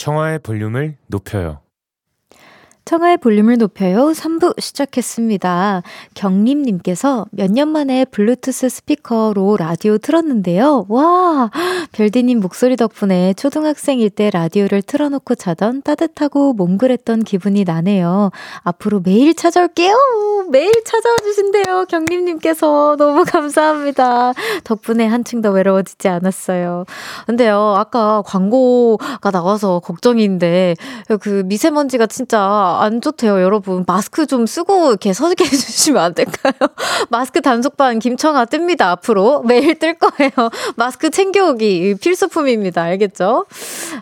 청하의 볼륨을 높여요. 청하의 볼륨을 높여요. 3부 시작했습니다. 경림님께서 몇 년 만에 블루투스 스피커로 라디오 틀었는데요. 와, 별디님 목소리 덕분에 초등학생일 때 라디오를 틀어놓고 자던 따뜻하고 몽글했던 기분이 나네요. 앞으로 매일 찾아올게요. 매일 찾아와 주신대요. 경림님께서 너무 감사합니다. 덕분에 한층 더 외로워지지 않았어요. 근데요, 아까 광고가 나와서 걱정인데 그 미세먼지가 진짜 안 좋대요, 여러분. 마스크 좀 쓰고 이렇게 서게 *laughs* 해주시면 안 될까요? *laughs* 마스크 단속반 김청아 뜹니다, 앞으로. 매일 뜰 거예요. *laughs* 마스크 챙겨오기 필수품입니다. 알겠죠?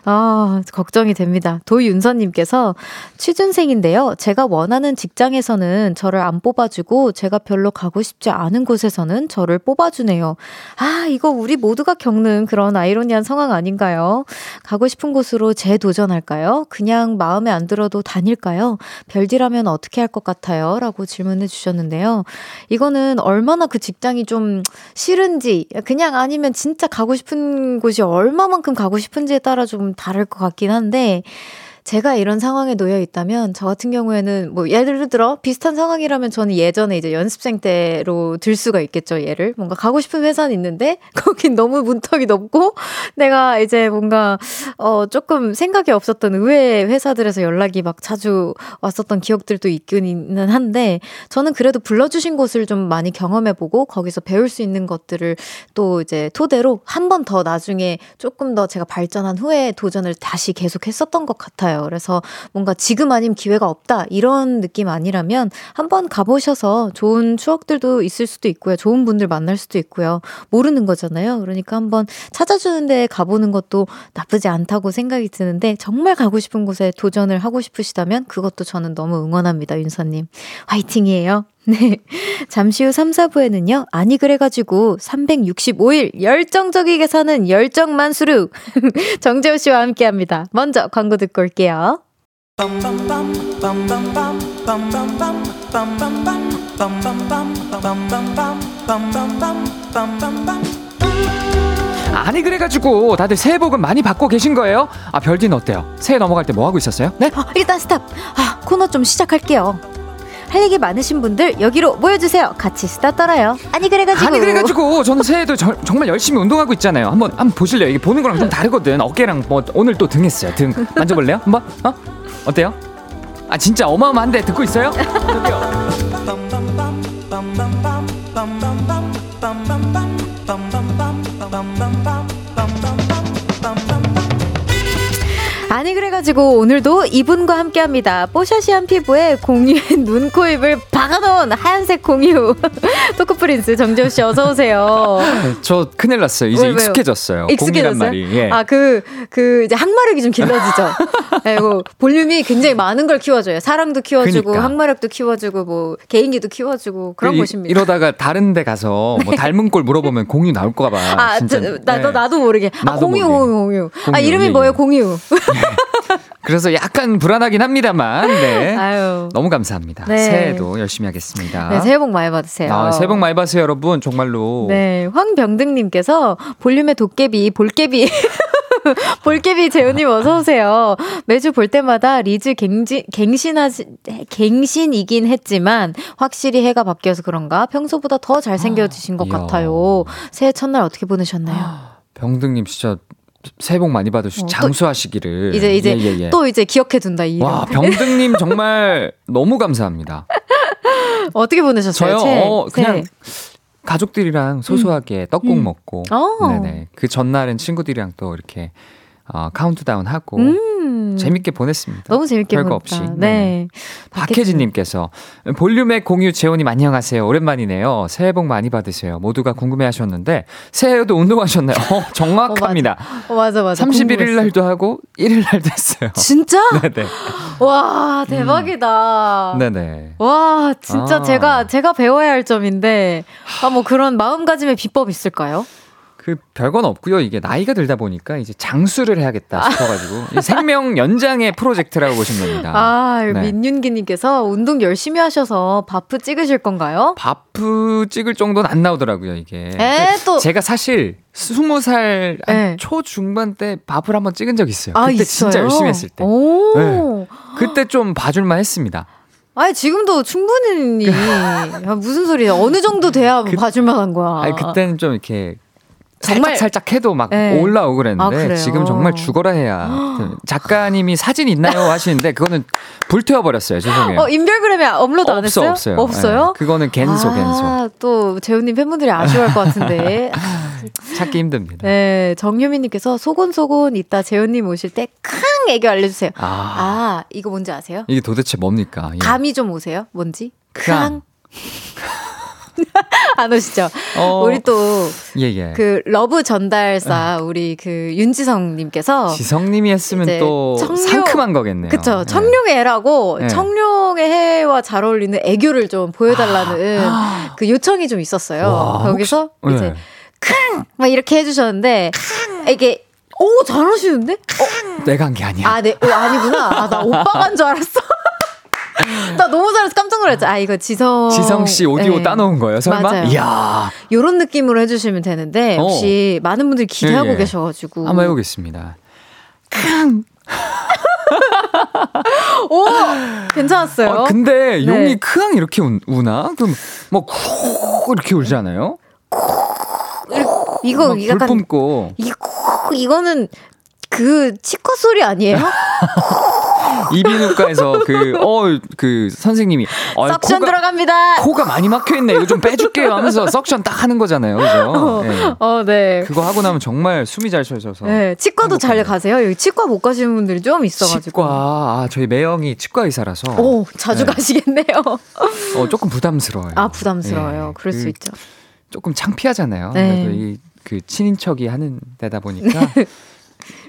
아, 걱정이 됩니다. 도윤서님께서 취준생인데요. 제가 원하는 직장에서는 저를 안 뽑아주고 제가 별로 가고 싶지 않은 곳에서는 저를 뽑아주네요. 아, 이거 우리 모두가 겪는 그런 아이러니한 상황 아닌가요? 가고 싶은 곳으로 재도전할까요? 그냥 마음에 안 들어도 다닐까요? 별디라면 어떻게 할 것 같아요? 라고 질문해 주셨는데요. 이거는 얼마나 그 직장이 좀 싫은지, 그냥 아니면 진짜 가고 싶은 곳이 얼마만큼 가고 싶은지에 따라 좀 다를 것 같긴 한데, 제가 이런 상황에 놓여 있다면 저 같은 경우에는 뭐 예를 들어 비슷한 상황이라면 저는 예전에 이제 연습생 때로 들 수가 있겠죠 예를 뭔가 가고 싶은 회사는 있는데 *laughs* 거긴 너무 문턱이 높고 내가 이제 뭔가 어 조금 생각이 없었던 의외의 회사들에서 연락이 막 자주 왔었던 기억들도 있기는 한데 저는 그래도 불러주신 곳을 좀 많이 경험해보고 거기서 배울 수 있는 것들을 또 이제 토대로 한 번 더 나중에 조금 더 제가 발전한 후에 도전을 다시 계속 했었던 것 같아요. 같아요. 그래서 뭔가 지금 아님 기회가 없다 이런 느낌 아니라면 한번 가보셔서 좋은 추억들도 있을 수도 있고요. 좋은 분들 만날 수도 있고요. 모르는 거잖아요. 그러니까 한번 찾아주는 데 가보는 것도 나쁘지 않다고 생각이 드는데 정말 가고 싶은 곳에 도전을 하고 싶으시다면 그것도 저는 너무 응원합니다. 윤서님. 화이팅이에요. 네. *laughs* 잠시 후 3, 4부에는요, 아니, 그래가지고 365일 열정적이게 사는 열정만수르 *laughs* 정재호 씨와 함께 합니다. 먼저 광고 듣고 올게요. 아니 그래가지고 다들 새해 복은 많이 받고 계신 거예요? 아 별디는 어때요? 새해 넘어갈 때 뭐 하고 있었어요? 네? 아, 일단 스탑. 아, 코너 좀 시작할게요. 할 얘기 많으신 분들 여기로 모여주세요. 같이 수다 떨어요. 아니 그래가지고. 아니 그래가지고 저는 새해도 저, 정말 열심히 운동하고 있잖아요. 한번 한번 보실래요? 이게 보는 거랑 좀 다르거든. 어깨랑 뭐 오늘 또 등 했어요. 등 만져볼래요? 한번? 어? 어때요? 아 진짜 어마어마한데 듣고 있어요? *laughs* 아니 그래가지고 오늘도 이분과 함께합니다. 뽀샤시한 피부에 공유의 *laughs* 눈, 코, 입을 박아놓은 하얀색 공유 *laughs* 토크 프린스 정재호 씨 어서 오세요. *laughs* 저 큰일 났어요. 이제 왜, 익숙해졌어요. 익숙해졌어요? 말이. 예. 아그그 그 이제 항마력이 좀 길러지죠. 그리고 볼륨이 굉장히 많은 걸 키워줘요. 사랑도 키워주고 그러니까. 항마력도 키워주고 뭐 개인기도 키워주고 그런 이- 곳입니다. 이러다가 다른데 가서 뭐 닮은 꼴 물어보면 공유 나올까봐. 아, 진짜. 저, 나도 네. 나도 모르게. 아, 나도 공유, 모르게. 공유, 공유. 아, 이름이 예, 뭐예요, 예. 공유? 그래서 약간 불안하긴 합니다만. 네. 아유. 너무 감사합니다. 네. 새해도 열심히 하겠습니다. 네, 새해 복 많이 받으세요. 아, 새해 복 많이 받으세요, 여러분. 정말로. 네, 황병등님께서 볼륨의 도깨비, 볼깨비. *laughs* 볼깨비 재훈님 어서 오세요. 매주 볼 때마다 리즈 갱지, 갱신하지, 갱신이긴 했지만, 확실히 해가 바뀌어서 그런가 평소보다 더 잘생겨지신 것 이야. 같아요. 새해 첫날 어떻게 보내셨나요? 병등님 진짜 새해 복 많이 받으시고 어, 또 장수하시기를. 이제, 이제 예, 예, 예. 또 이제 기억해 둔다, 이 이름. 와, 병등님 *laughs* 정말 너무 감사합니다. 어떻게 보내셨어요? 저요? 어, 그냥 새해. 가족들이랑 소소하게 떡국 음. 먹고. 어. 네네. 그 전날은 친구들이랑 또 이렇게 어, 카운트다운 하고. 음. 재밌게 보냈습니다. 너무 재밌게 별거 보냈다. 없이. 네. 박혜진님께서 볼륨의 공유 재원님 안녕하세요. 오랜만이네요. 새해 복 많이 받으세요. 모두가 궁금해하셨는데 새해에도 운동하셨나요? 어, 정확합니다. 어, 맞아, 맞아. 31일 궁금했어. 날도 하고 1일 날도 했어요. 진짜? *laughs* 네네. 와, 대박이다. 네네. 와, 진짜 아. 제가, 제가 배워야 할 점인데, 아, 뭐 그런 마음가짐의 비법 있을까요? 그 별건 없고요. 이게 나이가 들다 보니까 이제 장수를 해야겠다 싶어가지고 이 생명 연장의 프로젝트라고 보시면 됩니다. 아, 네. 민윤기님께서 운동 열심히 하셔서 바프 찍으실 건가요? 바프 찍을 정도는 안 나오더라고요 이게. 에, 또. 제가 사실 스무 살 네. 초중반 때 밥을 한번 찍은 적 있어요. 아, 그때 있어요? 진짜 열심히 했을 때. 오. 네. 그때 좀 봐줄만 했습니다. 아니, 지금도 충분히. 야, *laughs* 무슨 소리야. 어느 정도 돼야 그- 봐줄만 한 거야. 아니 그때는 좀 이렇게 정말- 살짝 살짝 해도 막 네. 올라오고 아, 그랬는데 그래요? 지금 정말 죽어라 해야 그 작가님이 사진 있나요 하시는데 그거는 불태워 버렸어요 죄송해요 어, 인별그램에 업로드 안 없어 했어요? 없어요 없어요? 네, 그거는 갠소 갠소 아, 또 재훈님 팬분들이 아쉬워할 것 같은데. *laughs* 찾기 힘듭니다 네, 정유미님께서 소곤소곤 이따 재훈님 오실 때캉 애교 알려주세요. 아, 아, 이거 뭔지 아세요? 이게 도대체 뭡니까 예. 감이 좀 오세요? 뭔지? 캉. *laughs* *laughs* 안 오시죠? 어, 우리 또그 예예 love 전달사 우리 그 윤지성님께서 지성님이 했으면 또 청룡- 상큼한 거겠네요 그쵸 예. 청룡의 해라고 네. 청룡의 해와 잘 어울리는 애교를 좀 보여달라는 그 요청이 좀 있었어요. 와, 거기서 혹시- 이제 예. 막 이렇게 해주셨는데 이게 오 잘하시는데? 어, 내가 한 게 아니야 아, 네. 어, 아니구나. 아, 나 오빠가 한 줄 알았어. *laughs* 나 너무 잘해서 깜짝 놀랐죠. 아, 이거 지성. 지성 씨 오디오 네. 따놓은 거예요 설마 맞아요. 이야 요런 느낌으로 해주시면 되는데, 어. 혹시 많은 분들이 기대하고 예, 예. 계셔가지고. 한번 해보겠습니다 *laughs* 오! 괜찮았어요. 아, 근데 네. 용이 크앙 이렇게 우, 우나? 그럼 뭐쿠 이렇게 울잖아요. 이거 막 약간. 불 뿜고 이, 이거는 그 치과 소리 아니에요? *laughs* 이비인후과에서 그, 어, 그 선생님이. 어, 석션 코가, 들어갑니다. 코가 많이 막혀있네. 이거 좀 빼줄게요 하면서 석션 딱 하는 거잖아요. 그죠? 어, 네. 어, 네. 그거 하고 나면 정말 숨이 잘 쉬어져서. 네. 치과도 잘 가세요? 여기 치과 못 가시는 분들이 좀 있어가지고. 치과. 아, 저희 매형이 치과 의사라서. 오, 자주 네. 가시겠네요. 어, 조금 부담스러워요. 아, 부담스러워요. 네. 그럴 그, 수 있죠. 조금 창피하잖아요. 네. 그래도 이, 그 친인척이 하는 데다 보니까.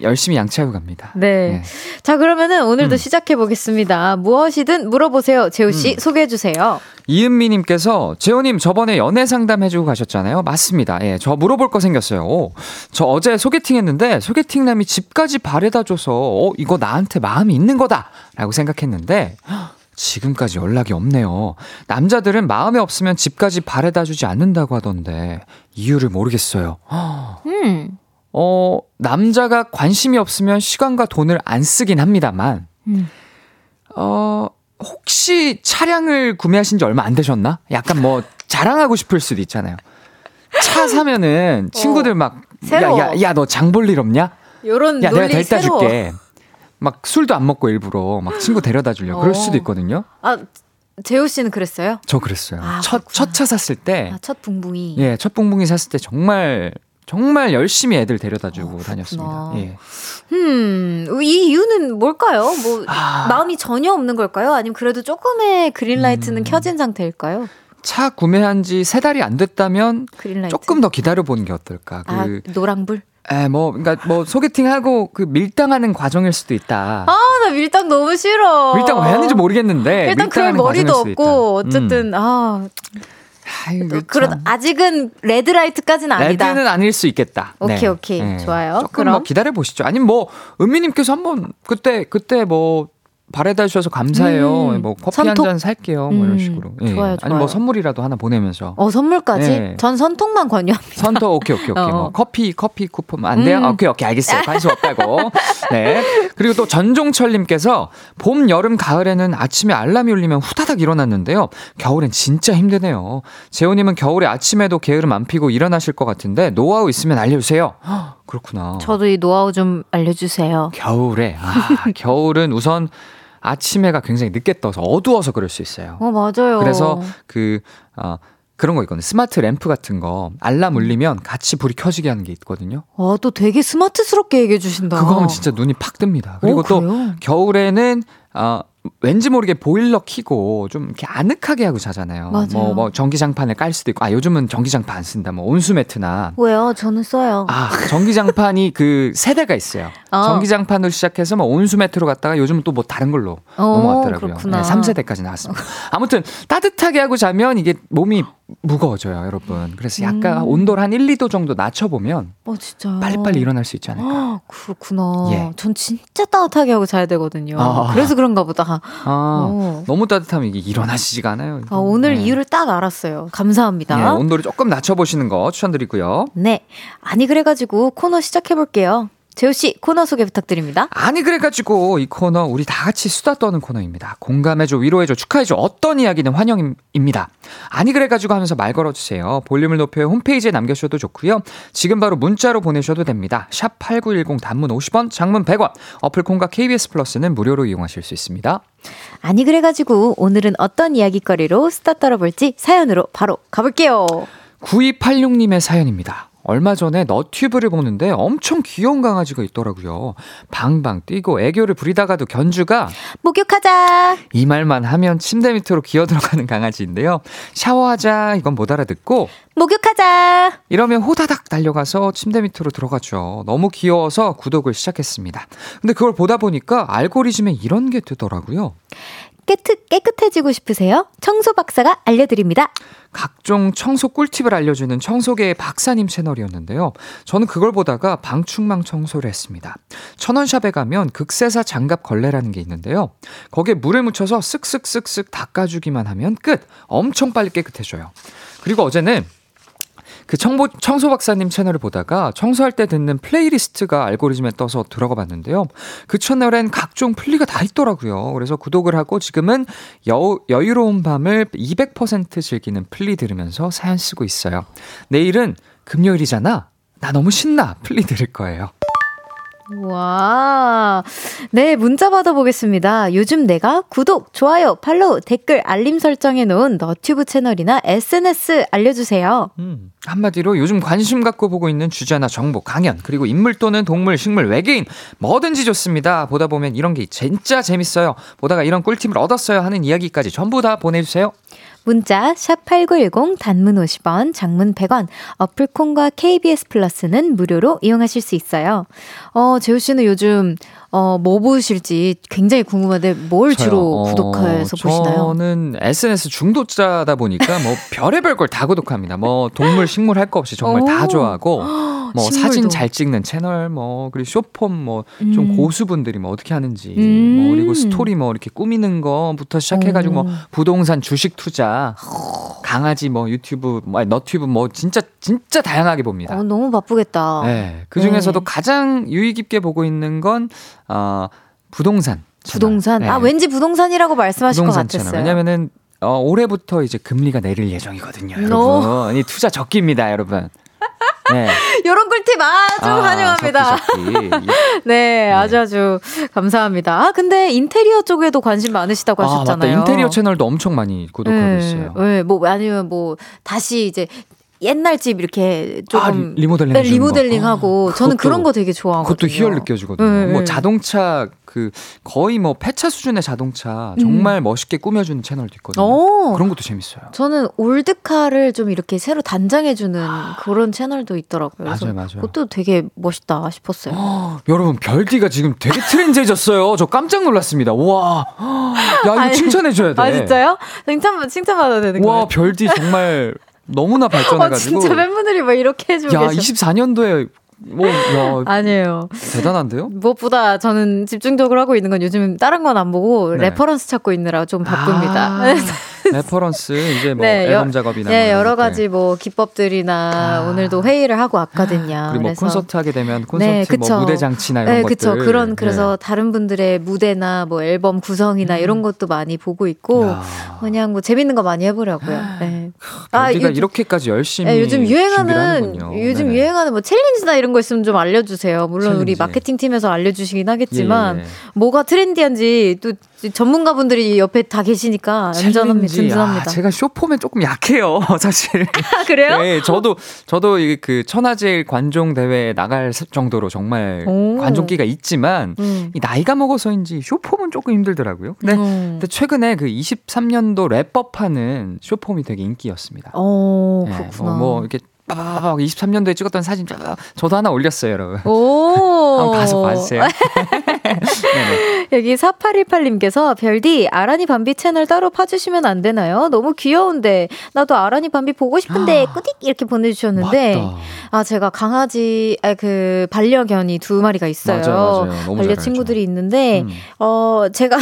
열심히 양치하고 갑니다. 네. 네. 자, 그러면은 오늘도 음. 시작해 보겠습니다. 무엇이든 물어보세요. 재우 씨 음. 소개해 주세요. 이은미 님께서 재호 님 저번에 연애 상담 해 주고 가셨잖아요. 맞습니다. 예. 저 물어볼 거 생겼어요. 오, 저 어제 소개팅 했는데 소개팅남이 집까지 바래다 줘서 어, 이거 나한테 마음이 있는 거다라고 생각했는데 지금까지 연락이 없네요. 남자들은 마음에 없으면 집까지 바래다 주지 않는다고 하던데 이유를 모르겠어요. 음. 어, 남자가 관심이 없으면 시간과 돈을 안 쓰긴 합니다만, 음. 어, 혹시 차량을 구매하신 지 얼마 안 되셨나? 약간 뭐 자랑하고 싶을 수도 있잖아요. 차 사면은 어. 친구들 막, 야, 야, 야, 너 장 볼 일 없냐? 요런 야, 내가 데려다 줄게. 막 술도 안 먹고 일부러 막 친구 데려다 주려고 어. 그럴 수도 있거든요. 아, 재호 씨는 그랬어요? 저 그랬어요. 아, 첫, 첫 차 샀을 때. 아, 첫 붕붕이. 예, 첫 붕붕이 샀을 때 정말 정말 열심히 애들 데려다 주고 어, 다녔습니다. 예. 음, 이 이유는 뭘까요? 뭐 아... 마음이 전혀 없는 걸까요? 아니면 그래도 조금의 green light는 음... 켜진 상태일까요? 차 구매한 지 세 달이 안 됐다면 green light? 조금 더 기다려 보는 게 어떨까? 아, 그 노랑불? 에, 뭐, 그니까 뭐, 소개팅하고 그 밀당하는 과정일 수도 있다. 아, 나 밀당 너무 싫어. 밀당 왜 하는지 모르겠는데. 일단 그럴 머리도 없고, 어쨌든, 음. 아. 아이고, 그래도 아직은 red light까지는 아니다. red는 아닐 수 있겠다. 오케이 네. 오케이 네. 좋아요. 조금 뭐 그럼. 뭐 기다려 보시죠. 아니면 뭐 은미님께서 한번 그때 그때 뭐 바래다 주셔서 감사해요. 음, 뭐 커피 한잔 살게요. 뭐 이런 음, 식으로. 예. 좋아요, 좋아요. 아니 뭐 선물이라도 하나 보내면서. 어 선물까지? 예. 전 선통만 권유합니다. 선통 오케이 오케이 오케이. 뭐 어. 뭐 커피 커피 쿠폰 안 돼요? 음. 오케이 오케이 알겠어요. 관심 없다고. *laughs* 네. 그리고 또 전종철님께서 봄 여름 가을에는 아침에 알람이 울리면 후다닥 일어났는데요. 겨울엔 진짜 힘드네요. 재호님은 겨울에 아침에도 게으름 안 피고 일어나실 것 같은데 노하우 있으면 알려주세요. 그렇구나. 저도 이 노하우 좀 알려주세요. 겨울에 아 겨울은 우선 아침에가 굉장히 늦게 떠서 어두워서 그럴 수 있어요. 어, 맞아요. 그래서 그, 어, 그런 거 있거든요. 스마트 램프 같은 거 알람 울리면 같이 불이 켜지게 하는 게 있거든요. 와, 또 되게 스마트스럽게 얘기해 주신다. 그거 하면 진짜 눈이 팍 뜹니다. 그리고 오, 또 겨울에는 아, 왠지 모르게 보일러 키고 좀 이렇게 아늑하게 하고 자잖아요. 맞아요. 뭐, 뭐 전기장판을 깔 수도 있고, 아, 요즘은 전기장판 안 쓴다. 뭐 온수 매트나. 왜요? 저는 써요. 아, 전기장판이 그 세대가 있어요. 어. 전기장판으로 시작해서 뭐 온수 매트로 갔다가 요즘은 또 뭐 다른 걸로 오, 넘어갔더라고요. 그렇구나. 네, 3세대까지 나왔습니다. 아무튼 따뜻하게 하고 자면 이게 몸이 무거워져요, 여러분. 그래서 약간 음. 온도를 한 1, 2도 정도 낮춰보면 어, 진짜. 빨리빨리 일어날 수 있지 않을까. 아, 그렇구나. 예. 전 진짜 따뜻하게 하고 자야 되거든요. 아. 그래서 그런가 보다. 아, 너무 따뜻하면 이게 일어나시지가 않아요. 아, 오늘 네. 이유를 딱 알았어요. 감사합니다. 예, 온도를 조금 낮춰보시는 거 추천드리고요. 네. 아니, 그래가지고 코너 시작해볼게요. 재우 씨 코너 소개 부탁드립니다. 아니 그래가지고 이 코너 우리 다 같이 수다 떠는 코너입니다. 공감해줘, 위로해줘, 축하해줘 어떤 이야기는 환영입니다. 아니 그래가지고 하면서 말 걸어주세요. 볼륨을 높여 홈페이지에 남겨주셔도 좋고요. 지금 바로 문자로 보내셔도 됩니다. 샵 #8910 단문 50원, 장문 100원. 어플 콩과 KBS 플러스는 무료로 이용하실 수 있습니다. 아니 그래가지고 오늘은 어떤 이야기거리로 수다 떨어볼지 사연으로 바로 가볼게요. 9286님의 사연입니다. 얼마 전에 너튜브를 보는데 엄청 귀여운 강아지가 있더라고요. 방방 뛰고 애교를 부리다가도 견주가 목욕하자 이 말만 하면 침대 밑으로 기어 들어가는 강아지인데요. 샤워하자 이건 못 알아듣고 목욕하자 이러면 호다닥 달려가서 침대 밑으로 들어가죠. 너무 귀여워서 구독을 시작했습니다. 근데 그걸 보다 보니까 알고리즘에 이런 게 뜨더라고요. 깨끗, 깨끗해지고 싶으세요? 청소 박사가 알려드립니다. 각종 청소 꿀팁을 알려주는 청소계의 박사님 채널이었는데요. 저는 그걸 보다가 방충망 청소를 했습니다. 천원샵에 가면 극세사 장갑 걸레라는 게 있는데요. 거기에 물을 묻혀서 쓱쓱쓱쓱 닦아주기만 하면 끝! 엄청 빨리 깨끗해져요. 그리고 어제는 그 청보, 청소 박사님 채널을 보다가 청소할 때 듣는 playlist가 알고리즘에 떠서 들어가 봤는데요. 그 채널엔 각종 플리가 다 있더라고요. 그래서 구독을 하고 지금은 여, 여유로운 밤을 200% 즐기는 플리 들으면서 사연 쓰고 있어요. 내일은 금요일이잖아. 나 너무 신나. 플리 들을 거예요. 와. 네, 문자 받아보겠습니다. 요즘 내가 구독, 좋아요, 팔로우, 댓글, 알림 설정해 놓은 너튜브 채널이나 SNS 알려주세요. 음, 한마디로 요즘 관심 갖고 보고 있는 주제나 정보, 강연, 그리고 인물 또는 동물, 식물, 외계인, 뭐든지 좋습니다. 보다 보면 이런 게 진짜 재밌어요. 보다가 이런 꿀팁을 얻었어요 하는 이야기까지 전부 다 보내주세요. 문자 샵8910 단문 50원, 장문 100원, 어플 콩과 KBS 플러스는 무료로 이용하실 수 있어요. 어, 재우 씨는 요즘 어, 뭐 보실지 굉장히 궁금한데 뭘 저요? 주로 어, 구독해서 보시나요? 저는 SNS 중독자다 보니까 뭐 *laughs* 별의별 걸 다 구독합니다. 뭐 동물, 식물 할 거 없이 정말 다 오. 좋아하고 뭐 식물도. 사진 잘 찍는 채널 뭐 그리고 short form 뭐좀 음. 고수분들이 뭐 어떻게 하는지 음. 뭐 그리고 스토리 뭐 이렇게 꾸미는 거부터 시작해 가지고 뭐 오. 부동산 주식 투자 강아지 뭐 유튜브 뭐 아니, 너튜브 뭐 진짜 진짜 다양하게 봅니다. 어, 너무 바쁘겠다. 네. 그 중에서도 네. 가장 유의 깊게 보고 있는 건, 어, 부동산. 부동산. 네. 아, 왠지 부동산이라고 말씀하실 것 부동산 같았어요. 채널. 왜냐면은, 어, 올해부터 이제 금리가 내릴 예정이거든요. 너. 여러분. 이 투자 적기입니다, 여러분. 네. *laughs* 이런 꿀팁 아주 아, 환영합니다. 적기, 적기. *laughs* 네, 아주 아주 감사합니다. 아, 근데 인테리어 쪽에도 관심 많으시다고 아, 맞다. 하셨잖아요. 인테리어 채널도 엄청 많이 구독하고 네, 있어요. 네, 뭐 아니면 뭐 다시 이제 옛날 집 이렇게 조금 아, 리- 리모델링 네, 해주는 리모델링 하고 거. 저는 그런 거 되게 좋아하거든요. 그것도 희열 느껴지거든요. 네, 뭐 네. 자동차 그 거의 뭐 폐차 수준의 자동차 정말 멋있게 꾸며주는 채널도 있거든요. 음. 오. 그런 것도 재밌어요. 저는 old car를 좀 이렇게 새로 단장해주는 그런 채널도 있더라고요. 맞아요, 맞아요. 그것도 되게 멋있다 싶었어요. 여러분 별디가 지금 되게 trendy해졌어요. 저 깜짝 놀랐습니다. 와, 야 이거 칭찬해줘야 돼. 아 진짜요? 칭찬 칭찬받아야 되는 와 거예요? 별디 정말 너무나 아 발전해가지고. 진짜 팬분들이 막 이렇게 해주고 야 계셔. 24년도에 뭐 야, 아니에요. 대단한데요? 무엇보다 저는 집중적으로 하고 있는 건 요즘 다른 건 안 보고 네. reference 찾고 있느라 좀 바쁩니다. 아, *laughs* *laughs* reference 이제 뭐 네, 앨범 여- 작업이나 네, 뭐 여러. 가지 뭐 기법들이나 아. 오늘도 회의를 하고 왔거든요. 그리고 뭐 콘서트 하게 되면 콘서트 네, 뭐 그쵸. 무대 장치나 이런 네, 것들. 그쵸. 그런 그래서 네. 다른 분들의 무대나 뭐 앨범 구성이나 이런 것도 많이 보고 있고 음. 야. 그냥 뭐 재밌는 거 많이 해보려고요. 네. 아, 별디가 요즘- 이렇게까지 열심히 네, 요즘 유행하는. 요즘 네네. 유행하는 뭐 challenge나 이런 거 있으면 좀 알려주세요. 물론 우리 challenge. 마케팅 팀에서 알려주시긴 하겠지만 예, 예. 뭐가 trendy한지 또 전문가분들이 옆에 다 계시니까 안전합니다. challenge. 든든합니다. 아, 제가 short form에 조금 약해요, *laughs* 사실. 아, 그래요? 네, 저도 저도 이그 천하제일 관종 대회에 나갈 정도로 정말 오. 관종기가 있지만 음. 이 나이가 먹어서인지 쇼폼은 조금 힘들더라고요. 근데, 음. 근데 최근에 그 23년도 랩법하는 쇼폼이 되게 인기였습니다. 어, 네, 그렇구나. 뭐, 뭐 이렇게 빠바바박 23년도에 찍었던 사진 쫙 저도 하나 올렸어요, 여러분. 오. 한번 가서 봐주세요. 네네. *laughs* 여기 4818님께서 별디 아라니 밤비 채널 따로 파주시면 안 되나요? 너무 귀여운데 나도 아라니 밤비 보고 싶은데 꾸딕 이렇게 보내주셨는데 맞다. 아 제가 강아지 아, 그 반려견이 두 마리가 있어요. 맞아요, 맞아요. 반려 잘 친구들이 있는데 음. 어 제가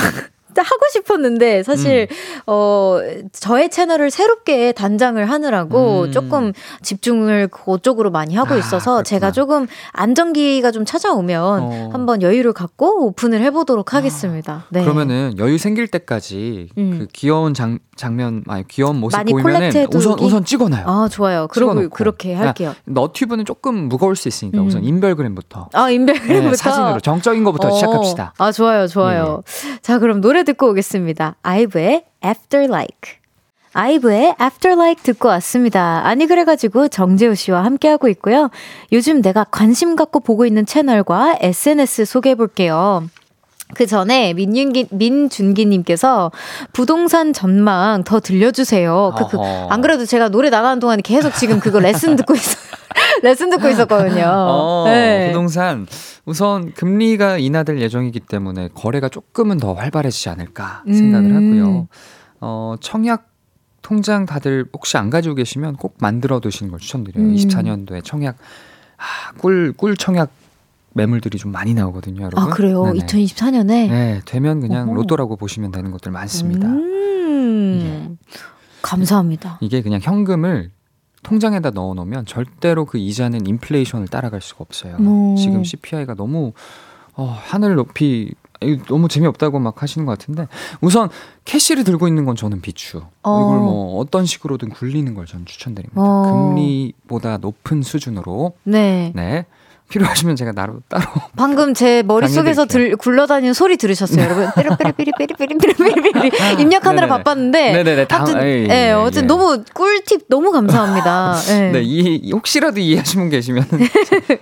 하고 싶었는데 사실 어 저의 채널을 새롭게 단장을 하느라고 음. 조금 집중을 그쪽으로 많이 하고 아, 있어서 그렇구나. 제가 조금 안정기가 좀 찾아오면 어. 한번 여유를 갖고 오픈을 해보도록 하겠습니다. 네. 그러면은 여유 생길 때까지 음. 그 귀여운 장, 장면, 아니 귀여운 모습 많이 보이면은? 우선 우선 찍어놔요. 아 좋아요. 찍어놓고. 그렇게 할게요. 너튜브는 조금 무거울 수 있으니까 음. 우선 인별그램부터 아 인별그램부터 네, 사진으로 정적인 것부터 어. 시작합시다. 예. 아 좋아요, 좋아요. 자 그럼 노래 듣고 오겠습니다. 아이브의 After Like. 아이브의 After Like 듣고 왔습니다. 아니 그래가지고 정재우 씨와 함께하고 있고요. 요즘 내가 관심 갖고 보고 있는 채널과 SNS 소개해 볼게요. 그 전에 민윤기, 민준기님께서 부동산 전망 더 들려주세요. 그, 그. 안 그래도 제가 노래 나가는 동안에 계속 지금 그거 레슨 듣고 있어요. *laughs* 레슨 듣고 있었거든요. 어, 네. 부동산 우선 금리가 인하될 예정이기 때문에 거래가 조금은 더 활발해지지 않을까 생각을 음. 하고요. 어, 청약 통장 다들 혹시 안 가지고 계시면 꼭 만들어 두시는 걸 추천드려요. 음. 24년도에 청약 아, 꿀, 꿀 청약 매물들이 좀 많이 나오거든요, 여러분. 아 그래요? 네네. 2024년에 네, 되면 그냥 어허. 로또라고 보시면 되는 것들 많습니다. 음, 감사합니다. 이게 그냥 현금을 통장에다 넣어 놓으면 절대로 그 이자는 인플레이션을 따라갈 수가 없어요. 음. 지금 CPI가 너무 어, 하늘 높이 너무 재미없다고 막 하시는 것 같은데 우선 캐시를 들고 있는 건 저는 비추. 어. 이걸 뭐 어떤 식으로든 굴리는 걸 저는 추천드립니다. 어. 금리보다 높은 수준으로 네. 네. 필요하시면 제가 나로 따로. *laughs* 방금 제 머릿속에서 들, 굴러다니는 소리 들으셨어요, 여러분? *laughs* 삐리삐리삐리삐리삐리삐리삐리 입력하느라 네네네. 바빴는데. 네네네. 당- 아무튼, 에이, 예, 예, 어쨌든 예. 너무 꿀팁 너무 감사합니다. *laughs* 예. 네, 이 혹시라도 이해하신 분 계시면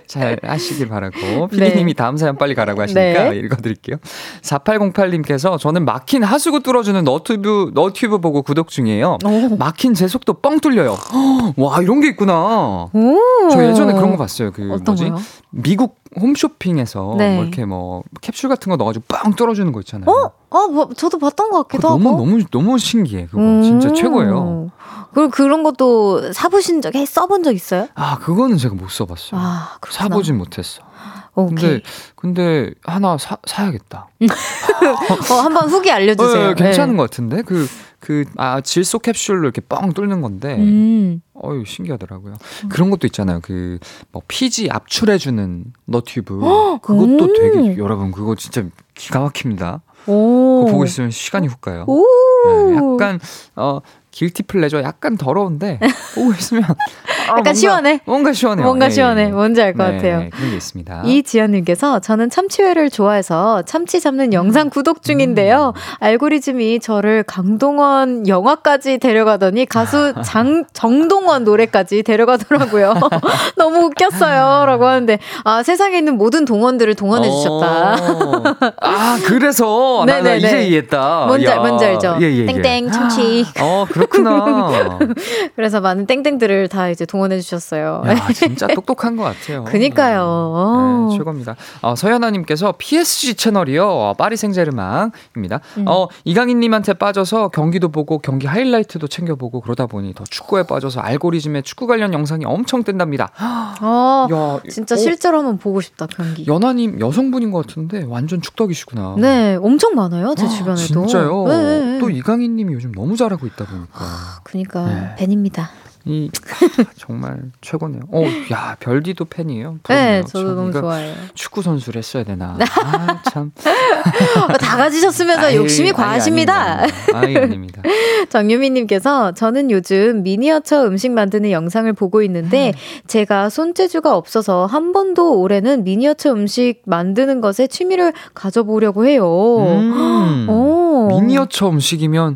잘 하시길 바라고. 피디님이 다음 사연 빨리 가라고 하시니까 네. 읽어드릴게요. 4808님께서 저는 막힌 하수구 뚫어주는 너튜브 너튜브 보고 구독 중이에요. 오. 막힌 제 속도 뻥 뚫려요. 헉, *gasps* 와 이런 게 있구나. 오. 저 예전에 그런 거 봤어요. 그 어떤 뭐지? 거요? 미국 홈쇼핑에서 네. 뭐 이렇게 뭐 캡슐 같은 거 넣어가지고 빵 뚫어주는 거 있잖아요. 어? 아, 뭐, 저도 봤던 것 같기도 너무 하고. 너무 너무 신기해. 그거 음. 진짜 최고예요. 그리고 그런 것도 사보신 적, 해 써본 적 있어요? 아 그거는 제가 못 써봤어요. 아, 그렇구나. 사보진 못했어. 오케이. 근데 근데 하나 사, 사야겠다. *laughs* 어, 한번 후기 알려주세요. 어, 괜찮은 네. 것 같은데 그 그 아 질소 캡슐로 이렇게 뻥 뚫는 건데 음. 어유 신기하더라고요. 그런 것도 있잖아요. 그 뭐 피지 압출해주는 너튜브 헉, 그것도 오. 되게 여러분 그거 진짜 기가 막힙니다. 오. 그거 보고 있으면 시간이 훅 가요. 오. 네, 약간 어 길티 플레저 약간 더러운데 보고 있으면 *laughs* 아, 뭔가- 시원해? 뭔가 시원해요. 뭔가 예, 시원해. 예. 뭔지 알것 네, 같아요. 그런 게 있습니다. 이지연님께서 저는 참치회를 좋아해서 참치 잡는 음. 영상 구독 중인데요. 알고리즘이 저를 강동원 영화까지 데려가더니 가수 장 정동원 노래까지 데려가더라고요. *laughs* 너무 웃겼어요. 라고 하는데 아 세상에 있는 모든 동원들을 동원해 주셨다. 어. 아 그래서 *laughs* 네네네. 이제 이해했다. 뭔지, 야. 뭔지 알죠? 예, 예, 예. 땡땡 참치. 어 그렇 구나. *laughs* 그래서 많은 땡땡들을 다 이제 동원해 주셨어요. 야 *laughs* 진짜 똑똑한 것 같아요. 그니까요. 어. 네, 최고입니다. 어, 서연아님께서 PSG 채널이요. 어, 파리 생제르맹입니다. 음. 어, 이강인님한테 빠져서 경기도 보고 경기 하이라이트도 챙겨보고 그러다 보니 더 축구에 빠져서 알고리즘에 축구 관련 영상이 엄청 뜬답니다. 어, *gasps* 야, 진짜 어, 실제로 한번 보고 싶다 경기. 연하님 여성분인 것 같은데 완전 축덕이시구나. 네, 엄청 많아요 제 아, 주변에도. 진짜요? 네, 네, 네. 또 이강인님이 요즘 너무 잘하고 있다 보니 까 그니까 네. 팬입니다. 이 *laughs* 정말 최고네요. 어, 야 별디도 팬이에요. 네, 부럽네요. 저도 저 너무 이거 좋아해요. 축구 선수를 했어야 되나? *laughs* 아, 참. *laughs* 다 가지셨으면서 아이, 욕심이 아이, 과하십니다. 아이, 아닙니다. 정유미님께서 저는 요즘 미니어처 음식 만드는 영상을 보고 있는데 제가 손재주가 없어서 한 번도 올해는 미니어처 음식 만드는 것에 취미를 가져보려고 해요. 음. *gasps* 오. 미니어처 음식이면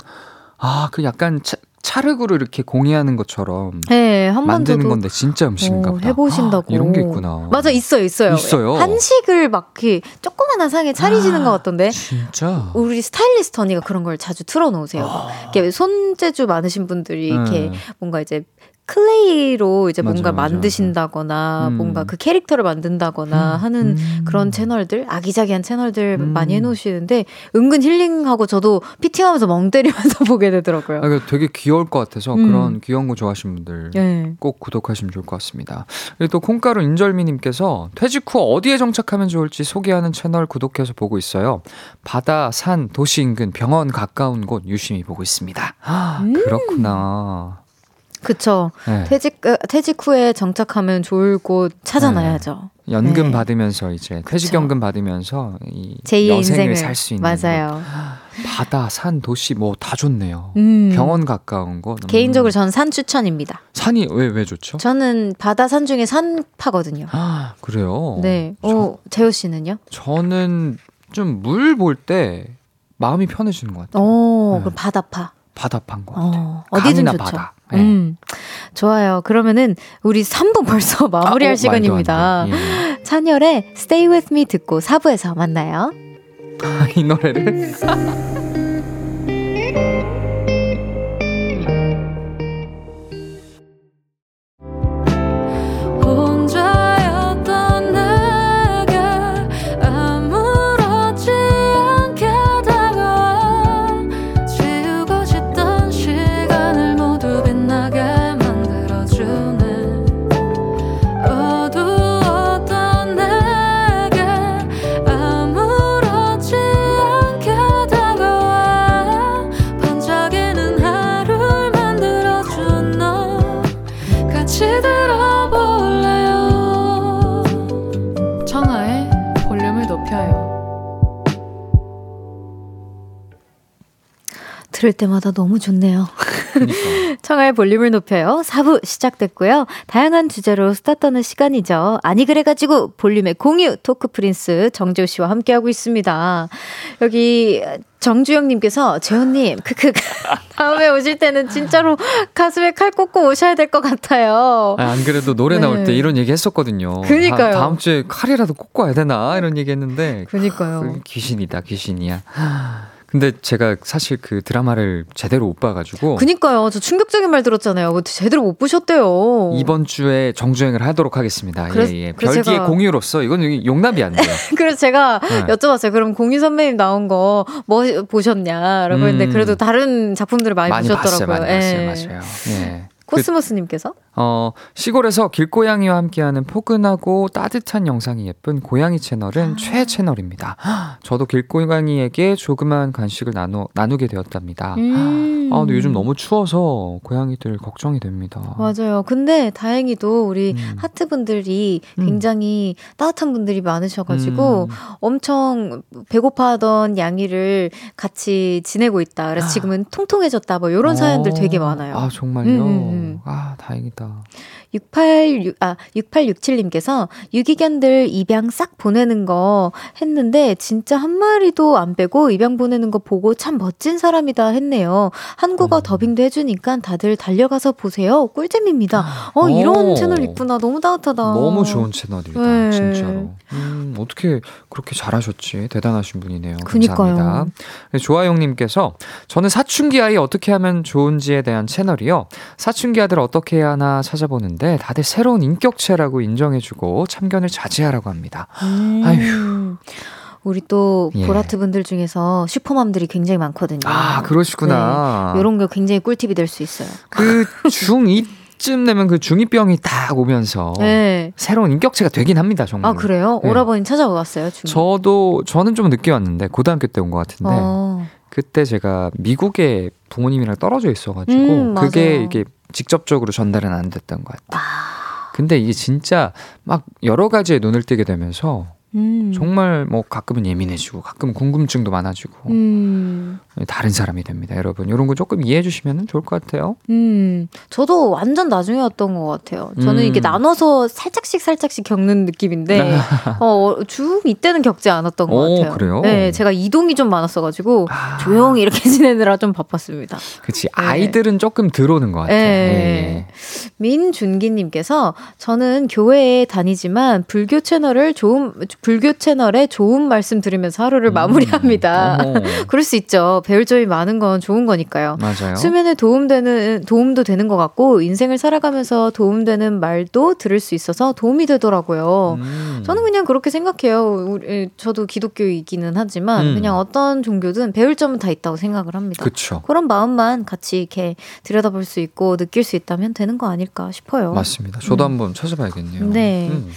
아, 그 약간 차, 찰흙으로 이렇게 공예하는 것처럼 네, 한 만드는 건데 진짜 음식인가 어, 보다. 해 보신다고. 아, 이런 게 있구나. 맞아, 있어요, 있어요. 있어요? 한식을 막 이렇게 조그만한 상에 차리시는 아, 것 같던데. 진짜. 우리 스타일리스트 언니가 그런 걸 자주 틀어 놓으세요. 이렇게 손재주 많으신 분들이 이렇게 네. 뭔가 이제 clay로 이제 맞아, 뭔가 맞아, 만드신다거나 음. 뭔가 그 캐릭터를 만든다거나 하는 음. 그런 채널들 아기자기한 채널들 음. 많이 해놓으시는데 은근 힐링하고 저도 피팅하면서 멍 때리면서 *laughs* 보게 되더라고요. 아, 되게 귀여울 것 같아서 음. 그런 귀여운 거 좋아하시는 분들 예. 꼭 구독하시면 좋을 것 같습니다. 그리고 또 콩가루 인절미님께서 퇴직 후 어디에 정착하면 좋을지 소개하는 채널 구독해서 보고 있어요. 바다, 산, 도시 인근 병원 가까운 곳 유심히 보고 있습니다. 아, 음. 그렇구나. 그쵸. 네. 퇴직 어, 퇴직 후에 정착하면 좋을 곳 찾아놔야죠. 연금 네. 받으면서 이제 퇴직연금 받으면서 이 제2의 여생을 인생을 살 수 있는 맞아요. 곳. 바다, 산, 도시 뭐 다 좋네요. 음. 병원 가까운 곳. 음. 개인적으로 전산 추천입니다. 산이 왜왜 좋죠? 저는 바다 산 중에 산 파거든요. 아 그래요. 네. 저, 어, 재호 씨는요? 저는 좀 물 볼 때 마음이 편해지는 것 같아요. 어, 네. 그럼 바다파. 바다판 것 같아요. 어, 어디든 좋죠. 바다. 네. 음. 좋아요. 그러면은 우리 3부 벌써 마무리할 아, 어, 시간입니다. 말도 안 돼. 예. 찬열의 Stay With Me 듣고 4부에서 만나요. *laughs* 이 노래를 *laughs* 들을 때마다 너무 좋네요. 그러니까. *laughs* 청하의 볼륨을 높여요. 4부 시작됐고요. 다양한 주제로 수다 떠는 시간이죠. 아니 그래가지고 볼륨의 공유 토크 프린스 정재호 씨와 함께하고 있습니다. 여기 정주영님께서 재호님 크크 *laughs* 다음에 오실 때는 진짜로 가슴에 칼 꽂고 오셔야 될 것 같아요. 아, 안 그래도 노래 네. 나올 때 이런 얘기 했었거든요. 그니까요. 다, 음 주에 칼이라도 꽂고 와야 되나 이런 얘기 했는데 그니까요. 그 귀신이다 귀신이야. 근데 제가 사실 그 드라마를 제대로 못 봐가지고 그니까요. 저 충격적인 말 들었잖아요. 제대로 못 보셨대요. 이번 주에 정주행을 하도록 하겠습니다. 그래- 예, 예. 그래서 별기의 제가- 공유로서 이건 용납이 안 돼요. *laughs* 그래서 제가 네. 여쭤봤어요. 그럼 공유 선배님 나온 거 뭐 보셨냐라고 했는데 음. 그래도 다른 작품들을 많이, 많이 봤어요, 보셨더라고요. 많이 봤어요, 예. 맞아요. 예. 그, 코스모스님께서 어, 시골에서 길고양이와 함께하는 포근하고 따뜻한 영상이 예쁜 고양이 아. 채널은 최 채널입니다. *gasps* 저도 길고양이에게 조그만 간식을 나누, 나누게 되었답니다. 음. 아, 근데 요즘 너무 추워서 고양이들 걱정이 됩니다. 맞아요. 근데 다행히도 우리 음. 하트분들이 음. 굉장히 따뜻한 분들이 많으셔가지고 음. 엄청 배고파하던 양이를 같이 지내고 있다. 그래서 지금은 통통해졌다. 뭐 이런 사연들 어. 되게 많아요. 아, 정말요? 음, 음, 음. 아, 다행이다. 呀 68, 아, 6867님께서 유기견들 입양 싹 보내는 거 했는데 진짜 한 마리도 안 빼고 입양 보내는 거 보고 참 멋진 사람이다 했네요. 한국어 음. 더빙도 해주니까 다들 달려가서 보세요. 꿀잼입니다. 어, 이런 오. 채널 있구나. 너무 따뜻하다. 너무 좋은 채널이다, 네. 진짜로. 음, 어떻게 그렇게 잘하셨지? 대단하신 분이네요. 그니까요. 감사합니다. 네, 조아영님께서 저는 사춘기 아이 어떻게 하면 좋은지에 대한 채널이요. 사춘기 아들 어떻게 해야 하나 찾아보는데 다들 새로운 인격체라고 인정해주고 참견을 자제하라고 합니다. 음. 아휴. 우리 또 예. 보라트 분들 중에서 슈퍼맘들이 굉장히 많거든요. 아, 그러시구나. 이런 게 굉장히 꿀팁이 될 수 있어요. 그 중2 쯤 되면 그 중2병이 딱 오면서 네. 새로운 인격체가 되긴 합니다, 정말. 아 그래요? 네. 오라버니 찾아왔어요. 중. 저도 저는 좀 늦게 왔는데 고등학교 때 온 것 같은데 어. 그때 제가 미국에 부모님이랑 떨어져 있어가지고 음, 그게. 이게 직접적으로 전달은 안 됐던 것 같아요. 아. 근데 이게 진짜 막 여러 가지에 눈을 뜨게 되면서 음. 정말 뭐 가끔은 예민해지고 가끔 궁금증도 많아지고 음. 다른 사람이 됩니다, 여러분. 이런 거 조금 이해해 주시면 좋을 것 같아요. 음. 저도 완전 나중에 왔던 것 같아요. 저는 음. 이게 나눠서 살짝씩 살짝씩 겪는 느낌인데, *laughs* 어, 중 이때는 겪지 않았던 것 오, 같아요. 그래요? 네, 제가 이동이 좀 많았어가지고, 아, 조용히 이렇게 *laughs* 지내느라 좀 바빴습니다. 그치 아이들은 조금 들어오는 것 같아요. 네. 예. 민준기님께서 저는 교회에 다니지만 불교 채널을 좋은 불교 채널에 좋은 말씀 들으면서 하루를 마무리합니다. 음. 어머. *laughs* 그럴 수 있죠. 배울 점이 많은 건 좋은 거니까요. 맞아요. 수면에 도움되는 도움도 되는 것 같고 인생을 살아가면서 도움되는 말도 들을 수 있어서 도움이 되더라고요. 음. 저는 그냥 그렇게 생각해요. 우리, 저도 기독교이기는 하지만 음. 그냥 어떤 종교든 배울 점은 다 있다고 생각을 합니다. 그쵸. 그런 마음만 같이 이렇게 들여다볼 수 있고 느낄 수 있다면 되는 거 아닐까 싶어요. 맞습니다. 저도 음. 한번 찾아봐야겠네요. 네. 음.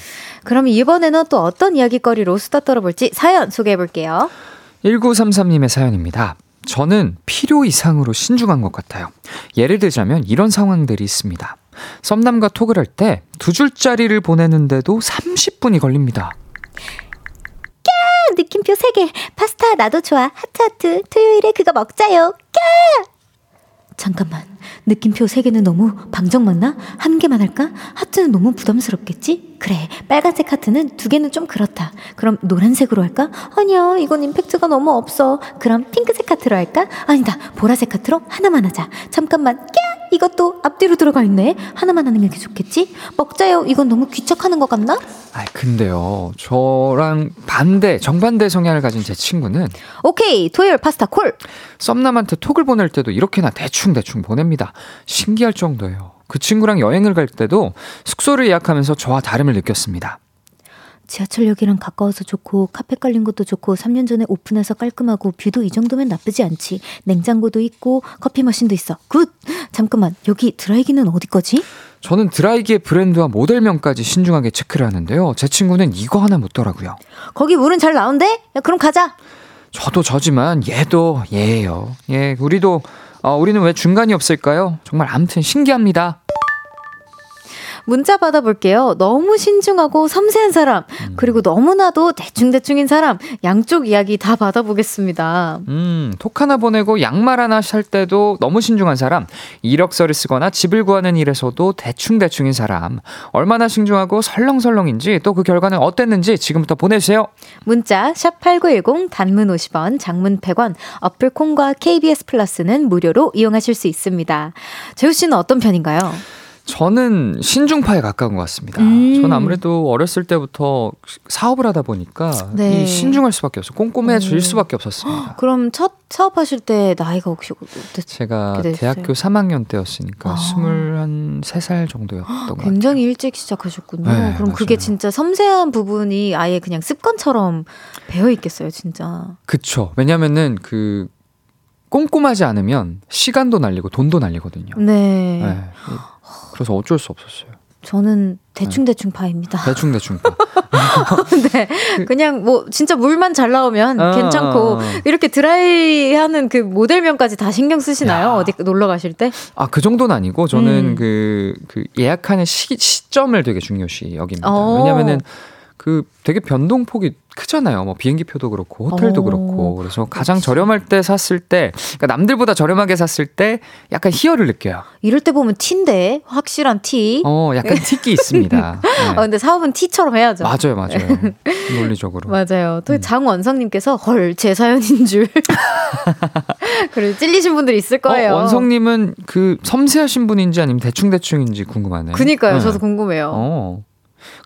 그럼 이번에는 또 어떤 이야기거리로 수다 떨어볼지 사연 소개해 볼게요. 1933님의 사연입니다. 저는 필요 이상으로 신중한 것 같아요. 예를 들자면 이런 상황들이 있습니다. 썸남과 톡을 할 때 두 줄짜리를 보내는데도 30분이 걸립니다. 느낌표 3개. 파스타 나도 좋아. 하트하트. 토요일에 그거 먹자요. 까! 잠깐만. 느낌표 3개는 너무 방정 맞나? 한 개만 할까? 하트는 너무 부담스럽겠지? 그래. 빨간색 하트는 두 개는 좀 그렇다. 그럼 노란색으로 할까? 아니야. 이건 임팩트가 너무 없어. 그럼 핑크색 하트로 할까? 아니다. 보라색 하트로 하나만 하자. 잠깐만. 까! 이것도 앞뒤로 들어가 있네. 하나만 하는 게 좋겠지? 먹자요. 이건 너무 귀척하는 것 같나? 아 근데요. 저랑 반대, 정반대 성향을 가진 제 친구는 오케이. 토요일 파스타 call. 썸남한테 톡을 보낼 때도 이렇게나 대충 대충 보냅니다. 신기할 정도예요. 그 친구랑 여행을 갈 때도 숙소를 예약하면서 저와 다름을 느꼈습니다. 지하철역이랑 가까워서 좋고 카페 깔린 것도 좋고 3년 전에 오픈해서 깔끔하고 view도 이 정도면 나쁘지 않지. 냉장고도 있고 커피 머신도 있어. Good. 잠깐만 여기 드라이기는 어디 거지? 저는 드라이기의 브랜드와 모델명까지 신중하게 체크를 하는데요. 제 친구는 이거 하나 묻더라고요. 거기 물은 잘 나온대? 야, 그럼 가자. 저도 저지만 얘도 얘예요. 예, 우리도 어, 우리는 왜 중간이 없을까요? 정말 아무튼 신기합니다. 문자 받아볼게요. 너무 신중하고 섬세한 사람, 음. 그리고 너무나도 대충대충인 사람, 양쪽 이야기 다 받아보겠습니다. 음, 톡 하나 보내고 양말 하나 살 때도 너무 신중한 사람, 이력서를 쓰거나 집을 구하는 일에서도 대충대충인 사람, 얼마나 신중하고 설렁설렁인지 또 그 결과는 어땠는지 지금부터 보내주세요. 문자 샵8910 단문 50원, 장문 100원, 어플 콩과 KBS 플러스는 무료로 이용하실 수 있습니다. 재우 씨는 어떤 편인가요? 저는 신중파에 가까운 것 같습니다. 음. 저는 아무래도 어렸을 때부터 사업을 하다 보니까 네. 이 신중할 수밖에 없어요. 꼼꼼해질 음. 수밖에 없었습니다. *gasps* 그럼 첫 사업하실 때 나이가 혹시 어땠- 제가? 대학교 3학년 때였으니까 아. 23살 정도였던 것 같아요. 굉장히 일찍 시작하셨군요. 네, 그럼 그게 맞아요. 진짜 섬세한 부분이 아예 그냥 습관처럼 배어 있겠어요, 진짜. 그쵸. 왜냐면은 그 꼼꼼하지 않으면 시간도 날리고 돈도 날리거든요. 네. 네. 그래서 어쩔 수 없었어요. 저는 대충대충 파입니다. 대충 대충. 파. *laughs* 네. 그냥 뭐 진짜 물만 잘 나오면 어, 괜찮고. 이렇게 드라이하는 그 모델명까지 다 신경 쓰시나요? 야. 어디 놀러 가실 때? 아, 그 정도는 아니고 저는 음. 그, 그 예약하는 시, 시점을 되게 중요시 여깁니다. 어. 왜냐면은 그 되게 변동폭이 크잖아요. 뭐 비행기 표도 그렇고 호텔도 어. 그렇고. 그래서 가장 그렇지. 저렴할 때 샀을 때 그러니까 남들보다 저렴하게 샀을 때 약간 희열을 느껴요. 이럴 때 보면 티인데 확실한 티. 어, 약간 틱이 있습니다. 네. *laughs* 아, 근데 사업은 티처럼 해야죠. 맞아요, 맞아요. *laughs* 논리적으로. 맞아요. 또 음. 장원성님께서 헐 제 사연인 줄. *laughs* 그래서 찔리신 분들 있을 거예요. 어, 원성님은 그 섬세하신 분인지 아니면 대충 대충인지 궁금하네요. 그니까요. 네. 저도 궁금해요. 어.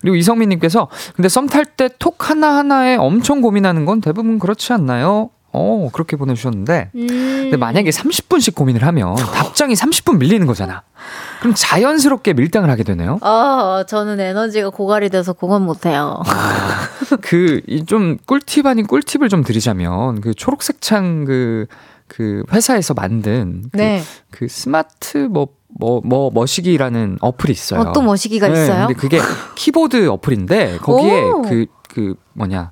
그리고 이성민님께서 근데 썸 탈 때 톡 하나하나에 엄청 고민하는 건 대부분 그렇지 않나요? 어, 그렇게 보내주셨는데. 음. 근데 만약에 30분씩 고민을 하면 답장이 30분 밀리는 거잖아. 그럼 자연스럽게 밀당을 하게 되네요. 어, 저는 에너지가 고갈이 돼서 그건 못해요. 그, 이좀 꿀팁 아닌 꿀팁을 좀 드리자면, 그 초록색 창 그, 그 회사에서 만든 그, 네. 그 스마트 뭐, 뭐, 뭐, 머시기라는 어플이 있어요. 어떤 머시기가 네, 있어요? 근데 그게 *laughs* 키보드 어플인데, 거기에 오. 그, 그, 뭐냐,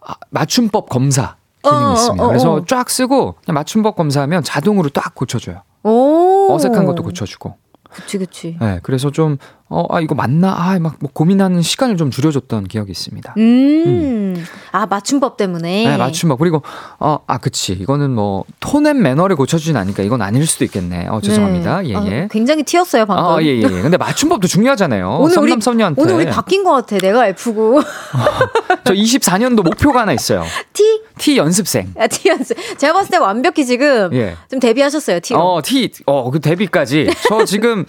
아, 맞춤법 검사 기능이 어, 어, 있습니다. 어, 어. 그래서 쫙 쓰고, 그냥 맞춤법 검사하면 자동으로 딱 고쳐줘요. 오. 어색한 것도 고쳐주고. 그치, 그치. 네, 그래서 좀, 어, 아, 이거 맞나? 아, 막 뭐 고민하는 시간을 좀 줄여줬던 기억이 있습니다. 음. 아, 맞춤법 때문에. 네, 맞춤법. 그리고, 어, 아, 그치. 이거는 뭐, tone and manner를 고쳐주진 않으니까 이건 아닐 수도 있겠네. 어, 죄송합니다. 네. 예, 아, 예. 굉장히 튀었어요, 방금. 아, 예, 예, 예. 근데 맞춤법도 중요하잖아요. 오늘 우리- 썸남썸녀한테. 오늘 우리 바뀐 것 같아. 내가 F고. *laughs* 저 24년도 목표가 하나 있어요. T? T 연습생. 아, T였어. 제가 봤을 때 완벽히 지금 예. 좀 데뷔하셨어요, T로. 어, T, 어, 그 데뷔까지. 저 지금,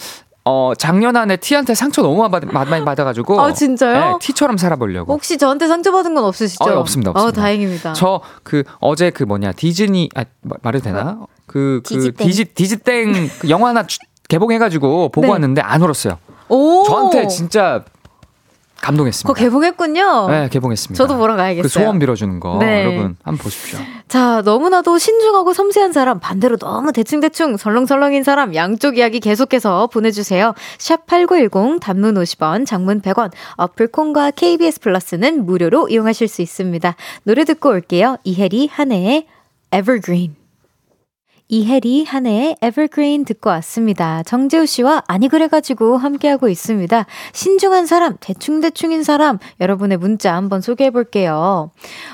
어, 작년 안에 T한테 상처 너무 많이, 받- 많이 받아가지고. 아, 진짜요? 네, T처럼 살아보려고. 혹시 저한테 상처받은 건 없으시죠? 어, 없습니다, 없습니다. 어, 다행입니다. 저 그 어제 그 뭐냐 디즈니 아 마- 말해도 되나 그그 디지땡. 디지 디지땡 그 영화 하나 주- 개봉해가지고 보고 네. 왔는데 안 울었어요. 오. 저한테 진짜 감동했습니다. 그거 개봉했군요. 네 개봉했습니다. 저도 보러 가야겠어요. 그 소원 빌어주는 거 네. 여러분 한번 보십시오. 자, 너무나도 신중하고 섬세한 사람, 반대로 너무 대충대충 설렁설렁인 사람, 양쪽 이야기 계속해서 보내주세요. 샵 8910, 단문 50원, 장문 100원, 어플 콩과 KBS 플러스는 무료로 이용하실 수 있습니다. 노래 듣고 올게요. 이혜리, 한혜의 Evergreen. 이혜리, 한혜의 Evergreen 듣고 왔습니다. 정재우 씨와 아니 그래가지고 함께하고 있습니다. 신중한 사람, 대충대충인 사람, 여러분의 문자 한번 소개해 볼게요.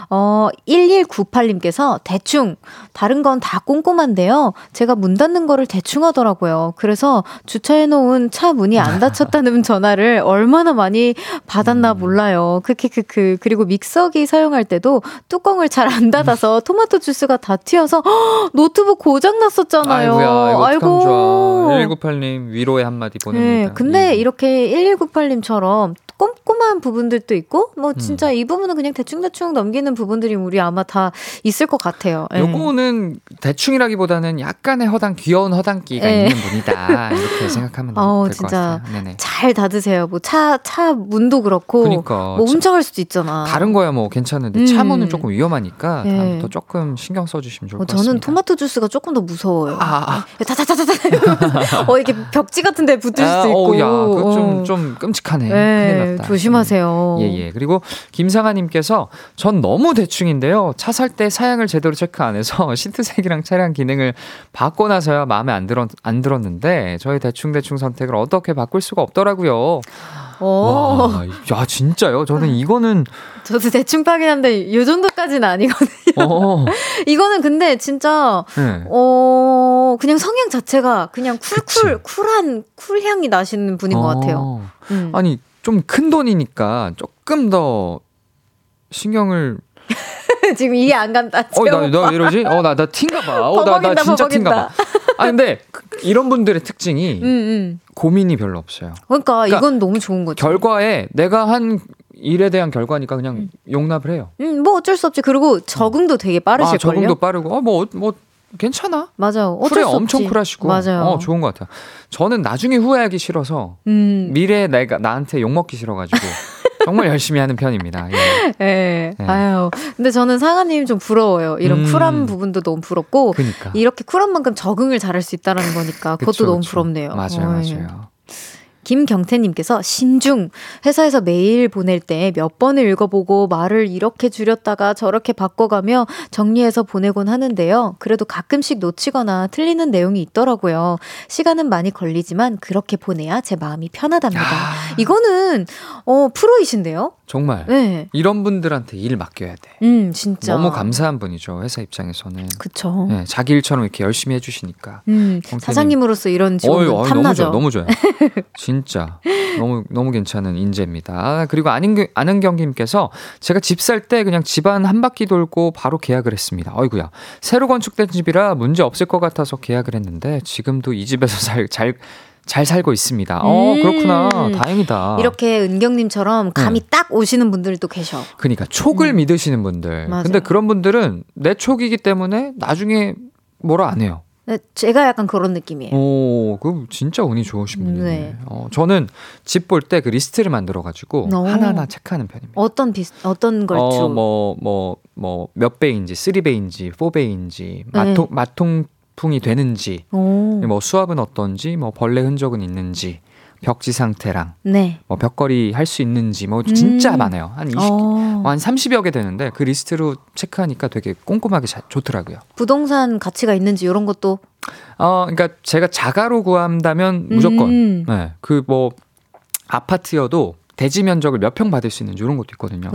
어, 1198님께서 대충, 다른 건 다 꼼꼼한데요. 제가 문 닫는 거를 대충 하더라고요. 그래서 주차해 놓은 차 문이 안 닫혔다는 *laughs* 전화를 얼마나 많이 받았나 몰라요. 크크크크. 그리고 믹서기 사용할 때도 뚜껑을 잘 안 닫아서 토마토 주스가 다 튀어서 헉, 노트북 고장 났었잖아요. 아이고야 좋아. 1198님 위로의 한마디 보냅니다. 네, 근데 예. 이렇게 1198님처럼 꼼꼼한 부분들도 있고, 뭐, 음. 진짜 이 부분은 그냥 대충대충 넘기는 부분들이 우리 아마 다 있을 것 같아요. 예. 요거는 대충이라기보다는 약간의 허당 귀여운 허당기가 예. 있는 분이다 이렇게 생각하면 어우, 될것 진짜 같아요. 네네. 잘 닫으세요. 뭐, 차, 차 문도 그렇고, 그러니까 뭐, 훔쳐갈 수도 있잖아. 다른 거야 뭐 괜찮은데 음. 차 문은 조금 위험하니까 네. 다음부터 조금 신경 써주시면 좋을 어, 것 같습니다. 저는 토마토 주스가 조금 더 무서워요. 아, 아. 타타타타타. *laughs* 어, 이렇게 벽지 같은 데 붙을 수도 아, 있고. 어우, 야, 그거 좀, 어. 좀 끔찍하네. 네. 큰일 큰일 났다. 조심하세요. 예, 예. 그리고 김상아님께서 전 너무 대충인데요. 차 살 때 사양을 제대로 체크 안 해서 *laughs* 시트색이랑 차량 기능을 바꿔 나서야 마음에 안, 들었, 안 들었는데 저희 대충 대충 선택을 어떻게 바꿀 수가 없더라고요. 어, 와, 야, 진짜요? 저는 이거는, 저도 대충 파긴 한데 이 정도까지는 아니거든요. 어, *laughs* 이거는 근데 진짜 네. 어 그냥 성향 자체가 그냥 쿨쿨 그치. 쿨한 쿨향이 나시는 분인 것 같아요. 어. 음. 아니, 좀 큰 돈이니까 조금 더 신경을 *laughs* 지금 이해 안 간다. 어, 나, 나. 왜 이러지? 어, 나, 나 T인가 봐. 어, 나, 나 진짜 T인가. 봐. 아, 근데 그- 이런 분들의 특징이 음, 음. 고민이 별로 없어요. 그러니까, 그러니까 이건 너무 좋은 거죠. 결과에 내가 한 일에 대한 결과니까 그냥 용납을 해요. 음, 뭐 어쩔 수 없지. 그리고 적응도 되게 빠르실 아, 걸요. 적응도 빠르고, 어, 뭐, 뭐, 괜찮아. 맞아요. 어쩔 쿨해 수 엄청 없지. 쿨하시고. 맞아요. 어, 좋은 것 같아요. 저는 나중에 후회하기 싫어서 음. 미래에 내가 나한테 욕 먹기 싫어가지고 *laughs* 정말 열심히 하는 편입니다. 예. 예. 네. 아유. 근데 저는 상아님 좀 부러워요. 이런 음. 쿨한 부분도 너무 부럽고. 그니까. 이렇게 쿨한 만큼 적응을 잘할 수 있다라는 거니까 그것도 그쵸, 너무 그쵸. 부럽네요. 맞아요, 어, 예. 맞아요. 김경태님께서 신중 회사에서 메일 보낼 때 몇 번을 읽어보고 말을 이렇게 줄였다가 저렇게 바꿔가며 정리해서 보내곤 하는데요. 그래도 가끔씩 놓치거나 틀리는 내용이 있더라고요. 시간은 많이 걸리지만 그렇게 보내야 제 마음이 편하답니다. 아, 이거는 어 프로이신데요? 정말 네. 이런 분들한테 일 맡겨야 돼. 음 진짜 너무 감사한 분이죠 회사 입장에서는. 그쵸. 네, 자기 일처럼 이렇게 열심히 해 주시니까. 음 경태님. 사장님으로서 이런 어이, 어이, 탐나죠. 너무 좋아요, 너무 좋아요. *laughs* 진짜 너무 너무 괜찮은 인재입니다. 아, 그리고 아는 아는경 님께서 제가 집 살 때 그냥 집안 한 바퀴 돌고 바로 계약을 했습니다. 어이구야 새로 건축된 집이라 문제 없을 것 같아서 계약을 했는데 지금도 이 집에서 *laughs* 잘 잘 잘 살고 있습니다. 어 음. 그렇구나 다행이다. 이렇게 은경님처럼 감이 네. 딱 오시는 분들도 계셔. 그러니까 촉을 음. 믿으시는 분들. 맞아요. 근데 그런 분들은 내 촉이기 때문에 나중에 뭐라 안 해요. 네, 제가 약간 그런 느낌이에요. 오, 그 진짜 운이 좋으신 분이네. 네. 어, 저는 집 볼 때 그 리스트를 만들어 가지고 오. 하나하나 체크하는 편입니다. 어떤 비슷 어떤 걸 어, 주로 뭐, 뭐, 뭐, 몇 bay인지, 3bay인지, 4bay인지, 맞통, 네. 맞통풍이 되는지, 오. 뭐, 수압은 어떤지, 뭐, 벌레 흔적은 있는지, 벽지 상태랑, 네. 뭐, 벽걸이 할 수 있는지, 뭐, 진짜 음. 많아요. 한 20, 어. 한 30여 개 되는데, 그 리스트로 체크하니까 되게 꼼꼼하게 자, 좋더라고요. 부동산 가치가 있는지 이런 것도 어, 그러니까 제가 자가로 구한다면 무조건, 음. 네, 그 뭐, 아파트여도 대지 면적을 몇 평 받을 수 있는지 이런 것도 있거든요.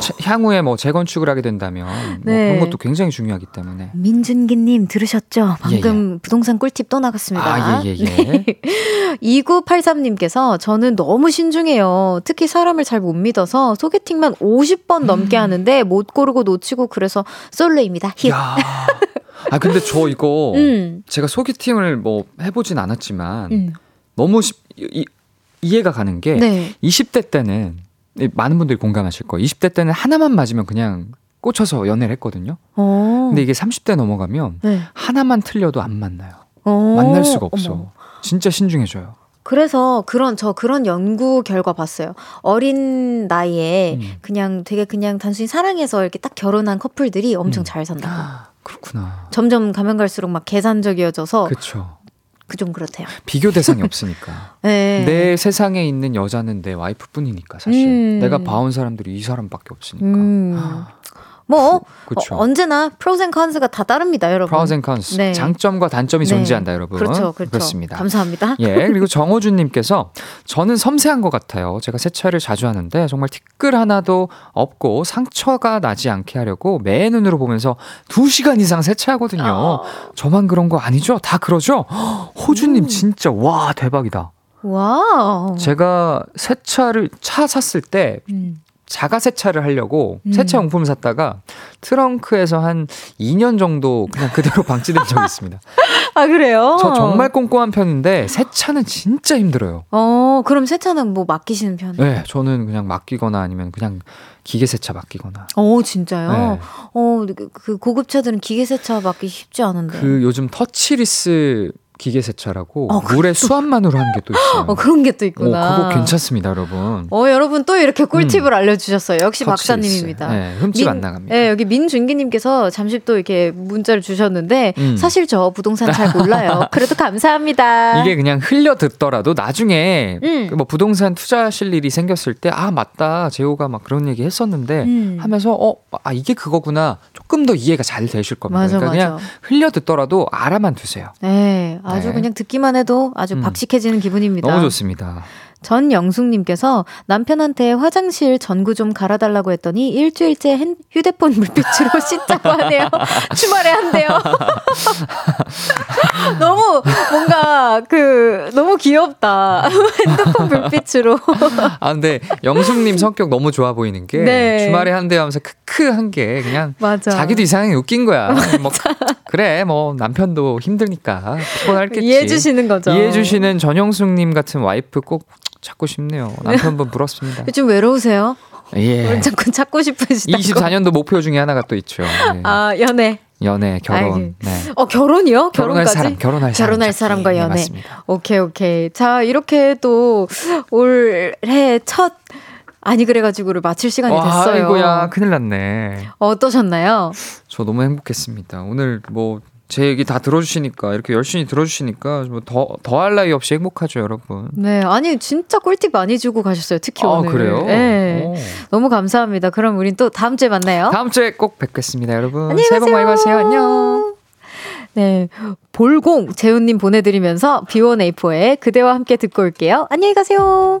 차- 향후에 뭐 재건축을 하게 된다면 뭐 네. 그런 것도 굉장히 중요하기 때문에. 민준기님 들으셨죠? 방금 부동산 꿀팁 또 나갔습니다. 아, 예, 예, 예. *laughs* 2983님께서 저는 너무 신중해요. 특히 사람을 잘 못 믿어서 소개팅만 50번 넘게 음. 하는데 못 고르고 놓치고 그래서 솔로입니다. 힙. 야. 아, 근데 저 이거 *laughs* 음. 제가 소개팅을 뭐 해보진 않았지만 음. 너무 쉽- 이, 이해가 가는 게 네. 20대 때는 이 많은 분들이 공감하실 거예요. 20대 때는 하나만 맞으면 그냥 꽂혀서 연애를 했거든요. 어. 근데 이게 30대 넘어가면 네. 하나만 틀려도 안 만나요. 어. 만날 수가 없어. 어머. 진짜 신중해져요. 그래서 그런 저 그런 연구 결과 봤어요. 어린 나이에 음. 그냥 되게 그냥 단순히 사랑해서 이렇게 딱 결혼한 커플들이 엄청 음. 잘 산다고. 아, 그렇구나. 점점 가면 갈수록 막 계산적이어져서 그렇죠. 그 좀 그렇대요. 비교 대상이 없으니까. *laughs* 네. 내 세상에 있는 여자는 내 와이프뿐이니까 사실. 음. 내가 봐온 사람들이 이 사람밖에 없으니까. 음. 뭐 그쵸. 어, 언제나 pros and cons가 다 다릅니다, 여러분. Pros and cons. 네. 장점과 단점이 네. 존재한다, 여러분. 그렇죠, 그렇죠. 그렇습니다. 감사합니다. 예, *laughs* 그리고 정호준 님께서 저는 섬세한 것 같아요. 제가 세차를 자주 하는데 정말 티끌 하나도 없고 상처가 나지 않게 하려고 매의 눈으로 보면서 2시간 이상 세차하거든요. 어. 저만 그런 거 아니죠? 다 그러죠? *gasps* 호준님 음. 진짜 와 대박이다. 와우. 제가 세차를 차 샀을 때 음. 자가 세차를 하려고 음. 세차 용품을 샀다가 트렁크에서 한 2년 정도 그냥 그대로 *laughs* 방치된 적이 있습니다. 아 그래요? 저 정말 꼼꼼한 편인데 세차는 진짜 힘들어요. 어 그럼 세차는 뭐 맡기시는 편이에요? 네, 저는 그냥 맡기거나 아니면 그냥 기계 세차 맡기거나. 어 진짜요? 네. 어, 그- 그 고급차들은 기계 세차 맡기 쉽지 않은데. 그 요즘 터치리스 기계 세차라고 어, 물에 수압만으로 하는 게 또 있어요. 어, 그런 게또 오, 있구나. 그거 괜찮습니다, 여러분. 어, 여러분 또 이렇게 꿀팁을 알려주셨어요. 역시 박사님입니다. 네, 흠집 안 나갑니다. 네, 여기 민준기님께서 잠시 또 이렇게 문자를 주셨는데, 음. 사실 저 부동산 잘 몰라요. *laughs* 그래도 감사합니다. 이게 그냥 흘려 듣더라도 나중에 음. 뭐 부동산 투자하실 일이 생겼을 때 아 맞다 재호가 막 그런 얘기 했었는데 음. 하면서 어아 이게 그거구나 조금 더 이해가 잘 되실 겁니다. 맞아, 그러니까 그냥 맞아. 흘려 듣더라도 알아만 두세요. 네, 아주 네. 그냥 듣기만 해도 아주 음. 박식해지는 기분입니다. 너무 좋습니다. 전영숙님께서 남편한테 화장실 전구 좀 갈아달라고 했더니 일주일째 핸- 휴대폰 물빛으로 *laughs* 씻자고 하네요. *laughs* 주말에 한대요. *laughs* 너무 뭔가 그 너무 귀엽다. 핸드폰 불빛으로. 아 근데 영숙님 성격 너무 좋아 보이는 게 네. 주말에 한대 하면서 크크 한 게 그냥 맞아. 자기도 이상하게 웃긴 거야. 뭐 그래 뭐 남편도 힘드니까 피곤할겠지. 이해해 주시는 거죠. 이해해 주시는 전영숙님 같은 와이프 꼭 찾고 싶네요. 남편분 부럽습니다. 좀 외로우세요? 예. 자꾸 찾고 싶으시다고. 24년도 목표 중에 하나가 또 있죠. 네. 아 연애. 연애, 결혼. 네. 어 결혼이요? 결혼할 결혼까지? 사람, 결혼할 사람. 결혼할. 사람과 네, 연애. 맞습니다. 오케이 오케이. 자 이렇게 또 올해 첫 아니 그래가지고를 마칠 시간이 와, 됐어요. 아이고야, 큰일 났네. 어떠셨나요? 저 너무 행복했습니다. 오늘 뭐 제 얘기 다 들어주시니까 이렇게 열심히 들어주시니까 뭐 더 더 할 나위 없이 행복하죠, 여러분. 네, 아니 진짜 꿀팁 많이 주고 가셨어요. 특히 아 오늘. 그래요? 네, 오. 너무 감사합니다. 그럼 우린 또 다음 주에 만나요. 다음 주에 꼭 뵙겠습니다, 여러분. 안녕히 새해 복. 많이 받으세요. 안녕. 네, 볼공 재훈님 보내드리면서 B1A4의 그대와 함께 듣고 올게요. 안녕히 가세요.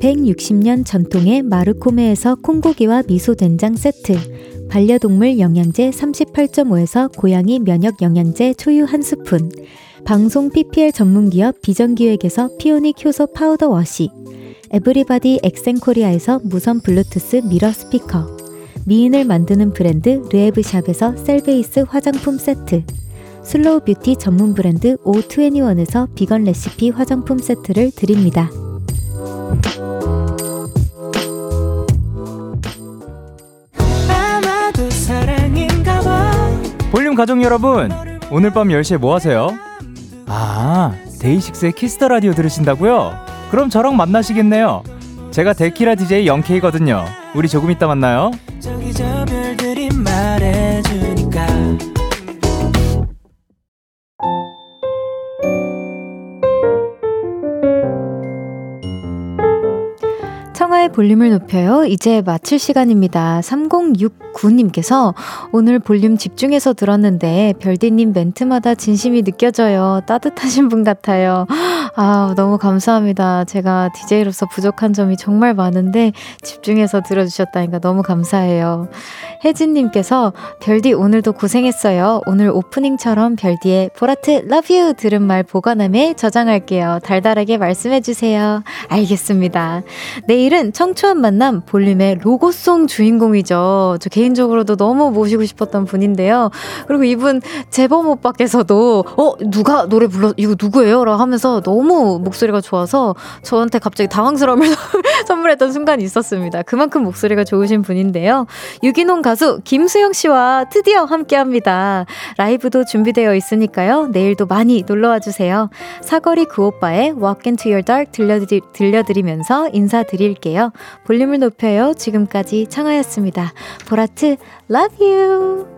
160년 전통의 마르코메에서 콩고기와 미소된장 세트, 반려동물 영양제 38.5에서 고양이 면역 영양제 초유 한 스푼, 방송 PPL 전문기업 비전기획에서 피오닉 효소 파우더 워시, 에브리바디 엑센코리아에서 무선 블루투스 미러 스피커, 미인을 만드는 브랜드 르에브샵에서 셀베이스 화장품 세트, 슬로우 뷰티 전문 브랜드 O21에서 비건 레시피 화장품 세트를 드립니다. 볼륨 가족 여러분, 오늘 밤 10시에 뭐 하세요? 아, 데이식스의 키스 더 라디오 들으신다고요? 그럼 저랑 만나시겠네요. 제가 데키라 DJ 영케이거든요. 우리 조금 이따 만나요. 볼륨을 높여요. 이제 마칠 시간입니다. 3069님께서 오늘 볼륨 집중해서 들었는데 별디님 멘트마다 진심이 느껴져요. 따뜻하신 분 같아요. 아, 너무 감사합니다. 제가 DJ로서 부족한 점이 정말 많은데 집중해서 들어주셨다니까 너무 감사해요. 혜진님께서 별디 오늘도 고생했어요. 오늘 오프닝처럼 별디의 보라트 love you 들은 말 보관함에 저장할게요. 달달하게 말씀해주세요. 알겠습니다. 내일은 청초한 만남 볼륨의 로고송 주인공이죠. 저 개인적으로도 너무 모시고 싶었던 분인데요. 그리고 이분 재범 오빠께서도 어 누가 노래 불러 이거 누구예요? 라고 하면서 너무 목소리가 좋아서 저한테 갑자기 당황스러움을 *laughs* 선물했던 순간이 있었습니다. 그만큼 목소리가 좋으신 분인데요. 유기농 가수 김수영 씨와 드디어 함께합니다. 라이브도 준비되어 있으니까요. 내일도 많이 놀러와 주세요. 사거리 그 오빠의 Walk into Your Dark 들려드리, 들려드리면서 인사드릴게요. 볼륨을 높여요. 지금까지 청하였습니다. 보라트, love you!